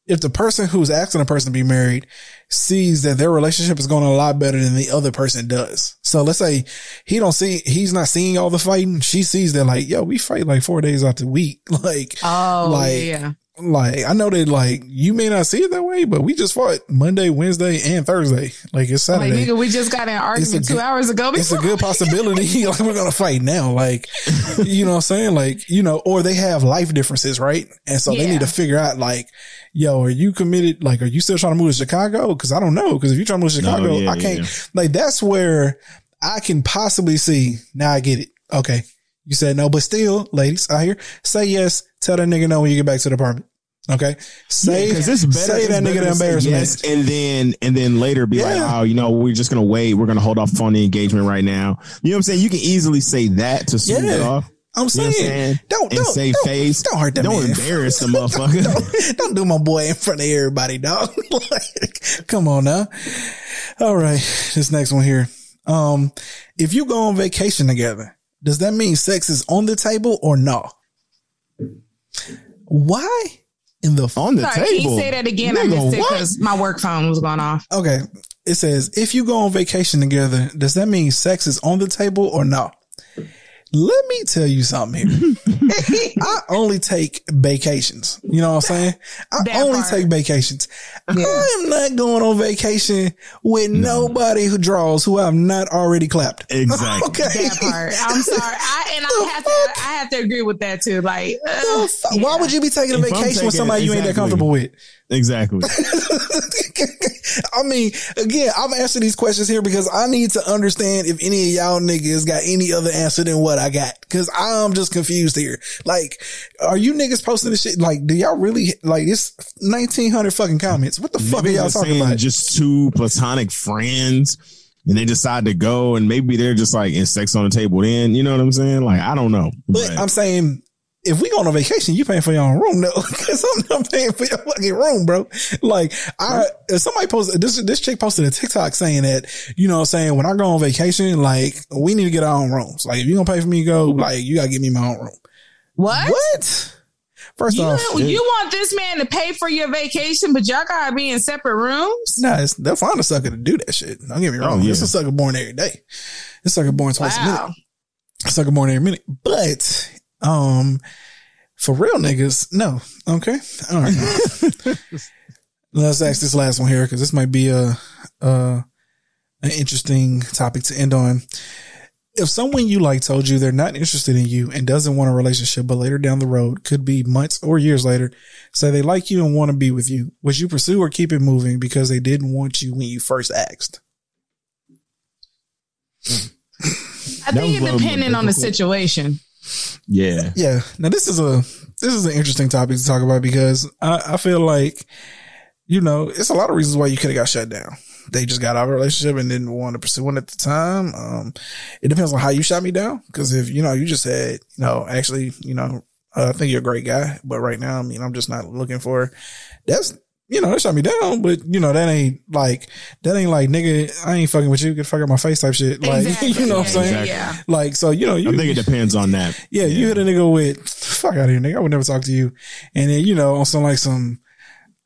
[SPEAKER 1] if the person who's asking a person to be married sees that their relationship is going a lot better than the other person does. So let's say he don't see, he's not seeing all the fighting. She sees that like, yo, we fight like four days out the week. Like,
[SPEAKER 2] Oh,
[SPEAKER 1] Like,
[SPEAKER 2] yeah.
[SPEAKER 1] Like I know that like you may not see it that way, but we just fought Monday, Wednesday, and Thursday. Like it's Saturday.
[SPEAKER 2] Like, nigga, we just got in an argument two
[SPEAKER 1] good-
[SPEAKER 2] hours ago.
[SPEAKER 1] it's a good possibility. like we're gonna fight now. Like, you know what I'm saying? Like, you know, or they have life differences, right? And so they need to figure out like, yo, are you committed? Like, are you still trying to move to Chicago? Cause I don't know. Cause if you're trying to move to
[SPEAKER 3] No,
[SPEAKER 1] Chicago,
[SPEAKER 3] yeah,
[SPEAKER 1] I can't,
[SPEAKER 3] yeah.
[SPEAKER 1] like, that's where I can possibly see. Now I get it. Okay. You said no, but still, ladies out here, say yes. Tell that nigga no when you get back to the apartment. Okay. Say,
[SPEAKER 3] because it's better.
[SPEAKER 1] say that nigga the embarrassment.
[SPEAKER 3] yes, and then and then later be like, oh, you know, we're just gonna wait. We're gonna hold off on the engagement right now. You know what I'm saying? You can easily say that to smooth
[SPEAKER 1] Yeah.
[SPEAKER 3] it off.
[SPEAKER 1] I'm
[SPEAKER 3] You know
[SPEAKER 1] saying,
[SPEAKER 3] saying?
[SPEAKER 1] don't,
[SPEAKER 3] and
[SPEAKER 1] don't,
[SPEAKER 3] save
[SPEAKER 1] don't,
[SPEAKER 3] face.
[SPEAKER 1] don't hurt that
[SPEAKER 3] Don't
[SPEAKER 1] man.
[SPEAKER 3] embarrass the motherfucker.
[SPEAKER 1] don't, don't do my boy in front of everybody, dog. like, come on now. All right. This next one here. Um, if you go on vacation together, does that mean sex is on the table or no? Why in the, f-
[SPEAKER 3] on the
[SPEAKER 2] Sorry, can
[SPEAKER 3] table.
[SPEAKER 2] you say that again? I
[SPEAKER 3] Nigga,
[SPEAKER 2] missed it
[SPEAKER 3] what?
[SPEAKER 2] because my work phone was going off.
[SPEAKER 1] okay. It says, if you go on vacation together, does that mean sex is on the table or no? Let me tell you something here. I only take vacations. You know what I'm saying? I
[SPEAKER 2] That
[SPEAKER 1] only
[SPEAKER 2] part.
[SPEAKER 1] take vacations. I am not going on vacation with nobody who draws who I've not already clapped.
[SPEAKER 3] Exactly.
[SPEAKER 1] Okay.
[SPEAKER 2] That part. I'm sorry. I and I have to I have to agree with that too. Like uh,
[SPEAKER 1] Why would you be taking a
[SPEAKER 3] If I'm
[SPEAKER 1] vacation with
[SPEAKER 3] taking-
[SPEAKER 1] somebody you ain't that comfortable with?
[SPEAKER 3] Exactly.
[SPEAKER 1] I mean, again, I'm asking these questions here because I need to understand if any of y'all niggas got any other answer than what I got. Cause I'm just confused here. Like, are you niggas posting this shit? Like, do y'all really, like, it's 1900 fucking comments. What the fuck are y'all talking about?
[SPEAKER 3] Just two platonic friends. And they decide to go and maybe they're just like in sex on the table then, you know what I'm saying? Like, I don't know.
[SPEAKER 1] But I'm saying if we go on a vacation, you paying for your own room, no, because I'm not paying for your fucking room, bro. Like, I, if somebody posted this, this chick posted a TikTok saying that, you know, saying when I go on vacation, like, we need to get our own rooms. Like, if you gonna pay for me to go, like, you gotta give me my own room.
[SPEAKER 2] What?
[SPEAKER 1] What? First
[SPEAKER 2] You,
[SPEAKER 1] off,
[SPEAKER 2] you want this man to pay for your vacation, but y'all gotta be in separate rooms?
[SPEAKER 1] Nah, it's, they'll find a sucker to do that shit. Don't get me oh, wrong.
[SPEAKER 3] Oh, yeah.
[SPEAKER 1] It's a sucker born every day. It's a sucker born twice a minute.
[SPEAKER 2] Wow.
[SPEAKER 1] Sucker born every minute. But, um, for real niggas, no. Okay. All right. Let's ask this last one here because this might be a, a, an interesting topic to end on. If someone you like told you they're not interested in you and doesn't want a relationship, but later down the road, could be months or years later, say they like you and want to be with you, would you pursue or keep it moving because they didn't want you when you first asked?
[SPEAKER 2] I think it
[SPEAKER 3] little more
[SPEAKER 2] depending on the situation.
[SPEAKER 3] Yeah.
[SPEAKER 1] Yeah. Now this is a this is an interesting topic to talk about because I, I feel like, you know, it's a lot of reasons why you could have got shut down. They just got out of a relationship and didn't want to pursue one at the time. Um, it depends on how you shot me down. Cause if, you know, you just said, you know, actually, you know, uh, I think you're a great guy, but right now, I mean, I'm just not looking for that's, you know, that shot me down, but you know, that ain't like, that ain't like, nigga, I ain't fucking with you. Get fuck out my face type shit. Like,
[SPEAKER 2] Exactly.
[SPEAKER 1] you know what I'm saying?
[SPEAKER 2] yeah, yeah.
[SPEAKER 1] Like, so, you know, you,
[SPEAKER 3] I think it depends on that.
[SPEAKER 1] yeah, you hit a nigga with fuck out of here, nigga. I would never talk to you. And then, you know, on some like some,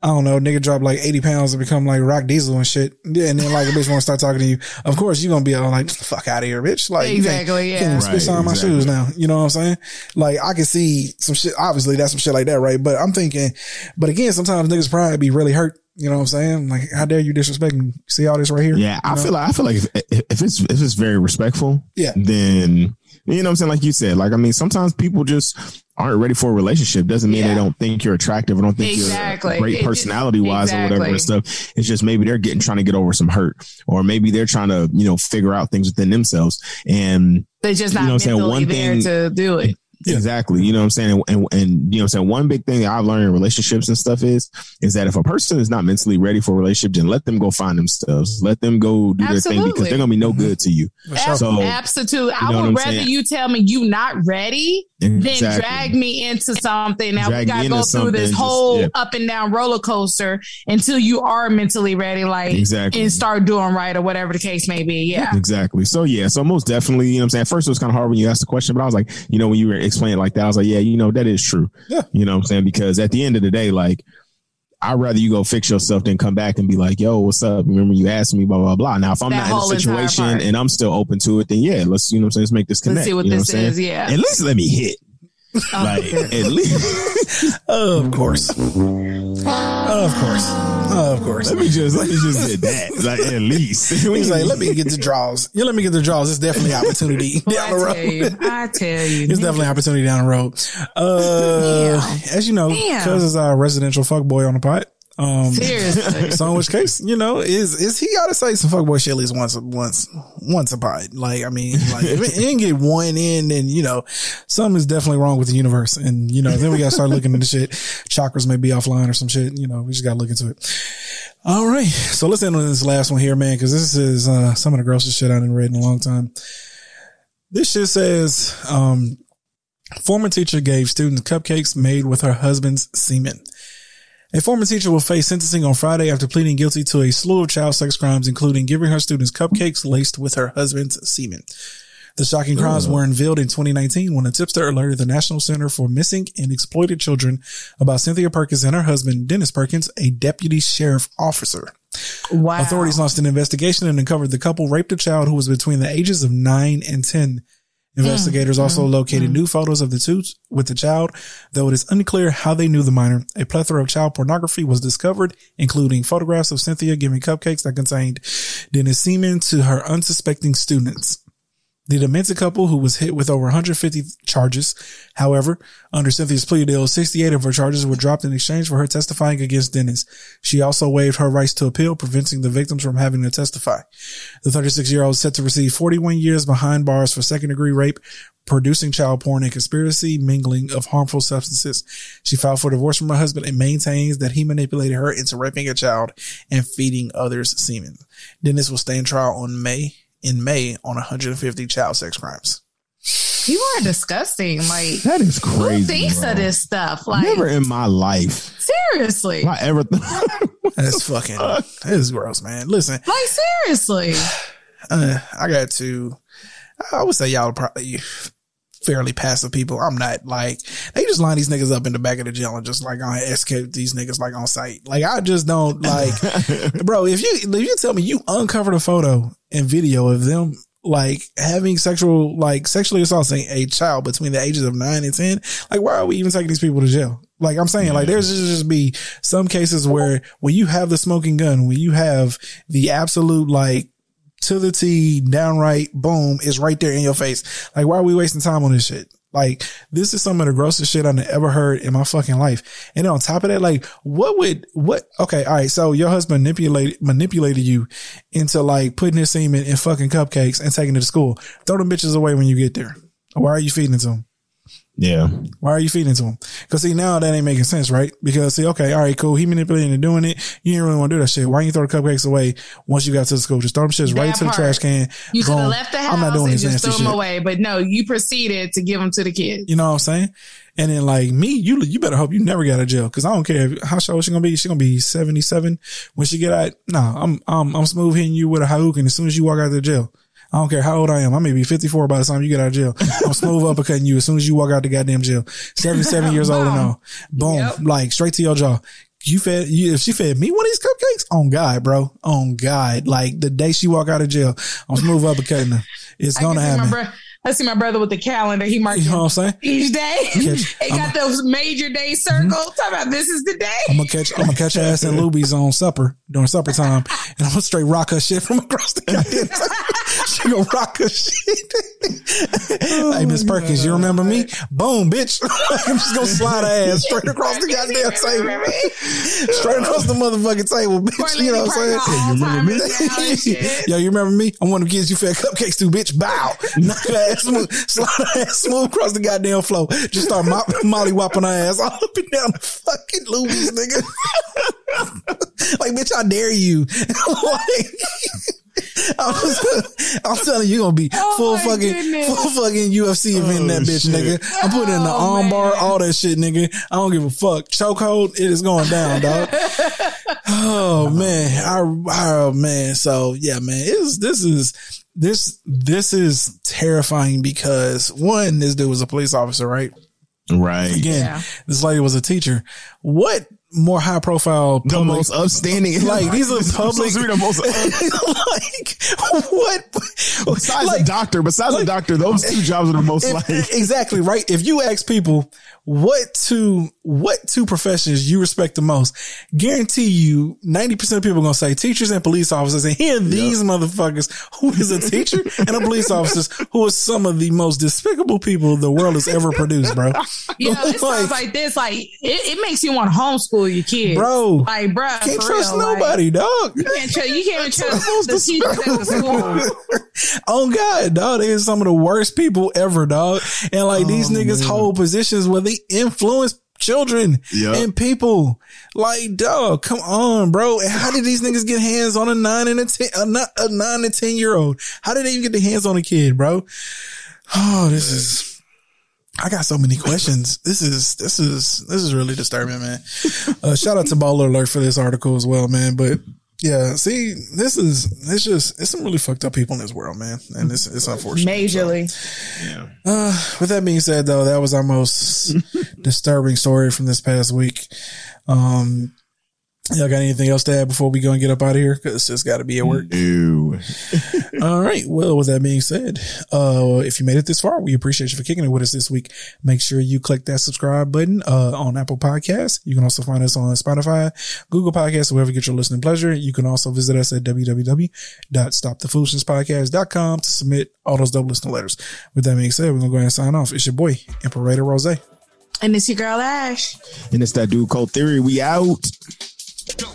[SPEAKER 1] I don't know, nigga drop like 80 pounds and become like rock diesel and shit. Yeah, and then like a bitch want to start talking to you. Of course, you going to be all like, fuck out of here, bitch. Like, you can't-
[SPEAKER 2] Exactly,
[SPEAKER 1] you can't even spit
[SPEAKER 3] Right,
[SPEAKER 1] shine on my shoes now. You know what I'm saying? Like, I can see some shit. Obviously, that's some shit like that, right? But I'm thinking, but again, sometimes niggas pride be really hurt. You know what I'm saying? Like, how dare you disrespect me? See all this right here?
[SPEAKER 3] Yeah, I
[SPEAKER 1] You know?
[SPEAKER 3] feel like I feel like if, if it's if it's very respectful,
[SPEAKER 1] Yeah.
[SPEAKER 3] then you know what I'm saying. Like you said, like I mean, sometimes people just aren't ready for a relationship. Doesn't mean
[SPEAKER 2] Yeah.
[SPEAKER 3] they don't think you're attractive or don't think
[SPEAKER 2] Exactly.
[SPEAKER 3] you're great
[SPEAKER 2] just-
[SPEAKER 3] personality wise or whatever
[SPEAKER 2] exactly.
[SPEAKER 3] and stuff. It's just maybe they're getting trying to get over some hurt, or maybe they're trying to you know figure out things within themselves. And
[SPEAKER 2] They're just
[SPEAKER 3] You know what I'm saying? One
[SPEAKER 2] there
[SPEAKER 3] thing-
[SPEAKER 2] to do it.
[SPEAKER 1] Yeah.
[SPEAKER 3] Exactly. You know what I'm saying? And, and, and, you know what I'm saying? One big thing that I've learned in relationships and stuff is, is that if a person is not mentally ready for a relationship, then let them go find themselves. Let them go do their thing because they're going to be no mm-hmm. good to you.
[SPEAKER 1] Sure.
[SPEAKER 3] So-
[SPEAKER 2] Absolute. I
[SPEAKER 3] You know
[SPEAKER 2] would rather
[SPEAKER 3] saying?
[SPEAKER 2] you tell me you not ready than drag me into something. Now
[SPEAKER 3] Drag
[SPEAKER 2] we gotta go through this
[SPEAKER 3] something, just-
[SPEAKER 2] whole
[SPEAKER 3] yeah.
[SPEAKER 2] up and down roller coaster until you are mentally ready, like
[SPEAKER 3] Exactly.
[SPEAKER 2] and start doing right or whatever the case may be. Yeah.
[SPEAKER 3] Exactly. So yeah, so most definitely, you know what I'm saying? At first it was kind of hard when you asked the question, but I was like, you know, when you were explaining it like that, I was like, yeah, you know, that is true.
[SPEAKER 1] Yeah.
[SPEAKER 3] You know what I'm saying? Because at the end of the day, like, I'd rather you go fix yourself than come back and be like, yo, what's up? Remember you asked me, blah, blah, blah. Now, if I'm
[SPEAKER 2] That
[SPEAKER 3] not in a situation and I'm still open to it, then yeah, let's, you know what I'm saying? Let's make this connect.
[SPEAKER 2] Let's see what
[SPEAKER 3] you know
[SPEAKER 2] this
[SPEAKER 3] I'm saying?
[SPEAKER 2] is. Yeah.
[SPEAKER 3] At least let me hit. Like, at least,
[SPEAKER 1] Of course. Of course. Of course.
[SPEAKER 3] let me just, let me just get that. Like, at least.
[SPEAKER 1] He's like, let me get the draws. You let me get the draws. It's definitely opportunity down the
[SPEAKER 2] I
[SPEAKER 1] road.
[SPEAKER 2] tell you. I tell you.
[SPEAKER 1] It's definitely opportunity down the road. Uh, as you know, because is our residential fuck boy on the pot. Um,
[SPEAKER 2] Seriously.
[SPEAKER 1] so in which case, you know, is is he got to say some fuckboy shit at least once once once a pod? Like, I mean, like if it didn't get one in, then you know, something is definitely wrong with the universe, and you know, then we got to start looking into shit. Chakras may be offline or some shit. You know, we just got to look into it. All right, so let's end on this last one here, man, because this is uh, some of the grossest shit I didn't read in a long time. This shit says, um, former teacher gave students cupcakes made with her husband's semen. A former teacher will face sentencing on Friday after pleading guilty to a slew of child sex crimes, including giving her students cupcakes laced with her husband's semen. The shocking crimes were unveiled in 2019 when a tipster alerted the National Center for Missing and Exploited Children about Cynthia Perkins and her husband, Dennis Perkins, a deputy sheriff officer.
[SPEAKER 2] Wow.
[SPEAKER 1] Authorities launched an investigation and uncovered the couple raped a child who was between the ages of nine and 10. Investigators also mm-hmm. located mm-hmm. new photos of the two with the child, though it is unclear how they knew the minor. A plethora of child pornography was discovered, including photographs of Cynthia giving cupcakes that contained Dennis semen to her unsuspecting students. The demented couple, who was hit with over 150 charges, however, under Cynthia's plea deal, 68 of her charges were dropped in exchange for her testifying against Dennis. She also waived her rights to appeal, preventing the victims from having to testify. The 36 year old is set to receive 41 years behind bars for second degree rape, producing child porn, and conspiracy mingling of harmful substances. She filed for divorce from her husband and maintains that he manipulated her into raping a child and feeding others semen. Dennis will stand trial on May in May on 150 child sex crimes.
[SPEAKER 2] You are disgusting. Like
[SPEAKER 3] That is crazy.
[SPEAKER 2] who thinks
[SPEAKER 3] bro.
[SPEAKER 2] of this stuff? Like
[SPEAKER 3] Never in my life.
[SPEAKER 2] seriously.
[SPEAKER 3] Have I ever th-
[SPEAKER 1] That's fucking. That is gross, man. Listen,
[SPEAKER 2] Like seriously.
[SPEAKER 1] uh, I got to. I would say y'all probably fairly passive people. I'm not like they just line these niggas up in the back of the jail and just like on escape these niggas like on sight. Like I just don't like, bro. If you if you tell me you uncovered a photo and video of them like having sexual like sexually assaulting a child between the ages of nine and ten, like why are we even taking these people to jail? Like I'm saying, like there's just, just be some cases where when you have the smoking gun, when you have the absolute like T, downright boom, is right there in your face. Like, why are we wasting time on this shit? Like, this is some of the grossest shit I've ever heard in my fucking life. And on top of that, like, what would, what, okay, all right. So your husband manipulated, manipulated you into like putting his semen in fucking cupcakes and taking it to school. Throw them bitches away when you get there. Why are you feeding it to him?
[SPEAKER 3] Yeah.
[SPEAKER 1] Why are you feeding to him? Cause see, now that ain't making sense, right? Because see, okay, all right, cool. He manipulating and doing it. You didn't really want to do that shit. Why didn't you throw the cupcakes away once you got to the school? Just throw them shits right
[SPEAKER 2] That
[SPEAKER 1] to the trash can.
[SPEAKER 2] You could have left the house
[SPEAKER 1] I'm not doing
[SPEAKER 2] and
[SPEAKER 1] this
[SPEAKER 2] just
[SPEAKER 1] nasty
[SPEAKER 2] threw them
[SPEAKER 1] shit.
[SPEAKER 2] away, but no, you proceeded to give them to the kids.
[SPEAKER 1] You know what I'm saying? And then like me, you you better hope you never get out of jail because I don't care if, how old she gonna be. She gonna be 77 when she get out. No, I'm I'm I'm smooth hitting you with a Hadouken as soon as you walk out of the jail. I don't care how old I am. I may be 54 by the time you get out of jail. I'm smooth uppercutting you as soon as you walk out the goddamn jail. 77 years old and all. Boom.
[SPEAKER 2] Yep.
[SPEAKER 1] Like straight to your jaw. You fed you if she fed me one of these cupcakes on God, bro. On God. Like the day she walk out of jail, I'm smooth uppercutting her. It's gonna
[SPEAKER 2] can see
[SPEAKER 1] happen.
[SPEAKER 2] Bro- I see my brother with the calendar. He marked
[SPEAKER 1] You know what I'm saying?
[SPEAKER 2] each day.
[SPEAKER 1] Catch-
[SPEAKER 2] it got those major day mm-hmm. circles. Talk about this is the day.
[SPEAKER 1] I'm gonna catch I'm gonna catch ass in Luby's on supper during supper time, and I'm gonna straight rock her shit from across the goddamn. table. she gonna rock her shit. hey, Miss Perkins, you remember me? Oh, Boom, bitch. I'm just gonna slide her ass straight across the goddamn table, straight across the motherfucking table, bitch. You know what I'm saying?
[SPEAKER 2] You remember me?
[SPEAKER 1] Yo, you remember me? I'm one of the kids you fed cupcakes to, bitch. Bow. Knock her ass smooth, slide her ass smooth across the goddamn floor. Just start mo- molly whopping her ass all up and down the fucking Louis, nigga. like, bitch, I dare you. like, I'm, just, I'm telling you, you're gonna be
[SPEAKER 2] Oh
[SPEAKER 1] full
[SPEAKER 2] my
[SPEAKER 1] fucking,
[SPEAKER 2] goodness.
[SPEAKER 1] full fucking UFC oh, event in that
[SPEAKER 3] Oh,
[SPEAKER 1] bitch,
[SPEAKER 3] shit.
[SPEAKER 1] nigga. I'm putting in the
[SPEAKER 2] Oh,
[SPEAKER 1] arm bar,
[SPEAKER 2] man.
[SPEAKER 1] all that shit, nigga. I don't give a fuck. Chokehold, it is going down, dog. Oh man, I, oh man. So yeah, man, it's this is this this is terrifying because one, this dude was a police officer, right?
[SPEAKER 3] Right.
[SPEAKER 1] Again,
[SPEAKER 2] Yeah.
[SPEAKER 1] this lady was a teacher. What more high profile
[SPEAKER 3] The
[SPEAKER 1] public?
[SPEAKER 3] most upstanding.
[SPEAKER 1] Like, these are public-
[SPEAKER 3] supposed to be the most
[SPEAKER 1] like what?
[SPEAKER 3] besides
[SPEAKER 1] Like-
[SPEAKER 3] a doctor. Besides
[SPEAKER 1] like-
[SPEAKER 3] a doctor, those two jobs are the most
[SPEAKER 1] If-
[SPEAKER 3] like.
[SPEAKER 1] exactly right. If you ask people what two what two professions you respect the most, guarantee you ninety percent of people are gonna say teachers and police officers. And here are these motherfuckers who is a teacher and a police officer who are some of the most despicable people the world has ever produced, bro.
[SPEAKER 2] You know, it sounds like this. Like it, it makes you want to homeschool your kids,
[SPEAKER 1] Bro,
[SPEAKER 2] Like, bro,
[SPEAKER 1] can't trust
[SPEAKER 2] real, like,
[SPEAKER 1] nobody, dog.
[SPEAKER 2] you can't trust. You can't trust the teachers at the school.
[SPEAKER 1] Oh God, dog, they are some of the worst people ever, dog. And like these oh, niggas hold positions where they influence children
[SPEAKER 3] Yup.
[SPEAKER 1] and people. Like, dog, come on, bro. And how did these niggas get hands on a nine and a ten, a, ni- a nine and ten year old? How did they even get their hands on a kid, bro? Oh, this is. I got so many questions. This is this is this is really disturbing, man. Uh, shout out to Baller Alert for this article as well, man. But yeah, see, this is it's just it's some really fucked up people in this world, man, and it's it's unfortunate.
[SPEAKER 2] Majorly.
[SPEAKER 1] Uh, with that being said, though, that was our most disturbing story from this past week. Um, y'all got anything else to add before we go and get up out of here? Because it's got to be at work.
[SPEAKER 3] Ew.
[SPEAKER 1] All right. Well, with that being said, uh, if you made it this far, we appreciate you for kicking it with us this week. Make sure you click that subscribe button, uh, on Apple Podcasts. You can also find us on Spotify, Google Podcasts, wherever you get your listening pleasure. You can also visit us at www.stopthefoolishness.podcast.com to submit all those double listening letters. With that being said, we're going to go ahead and sign off. It's your boy, Imperator Rose.
[SPEAKER 2] And it's your girl Ash.
[SPEAKER 3] And it's that dude called Theory. We out.
[SPEAKER 6] Go.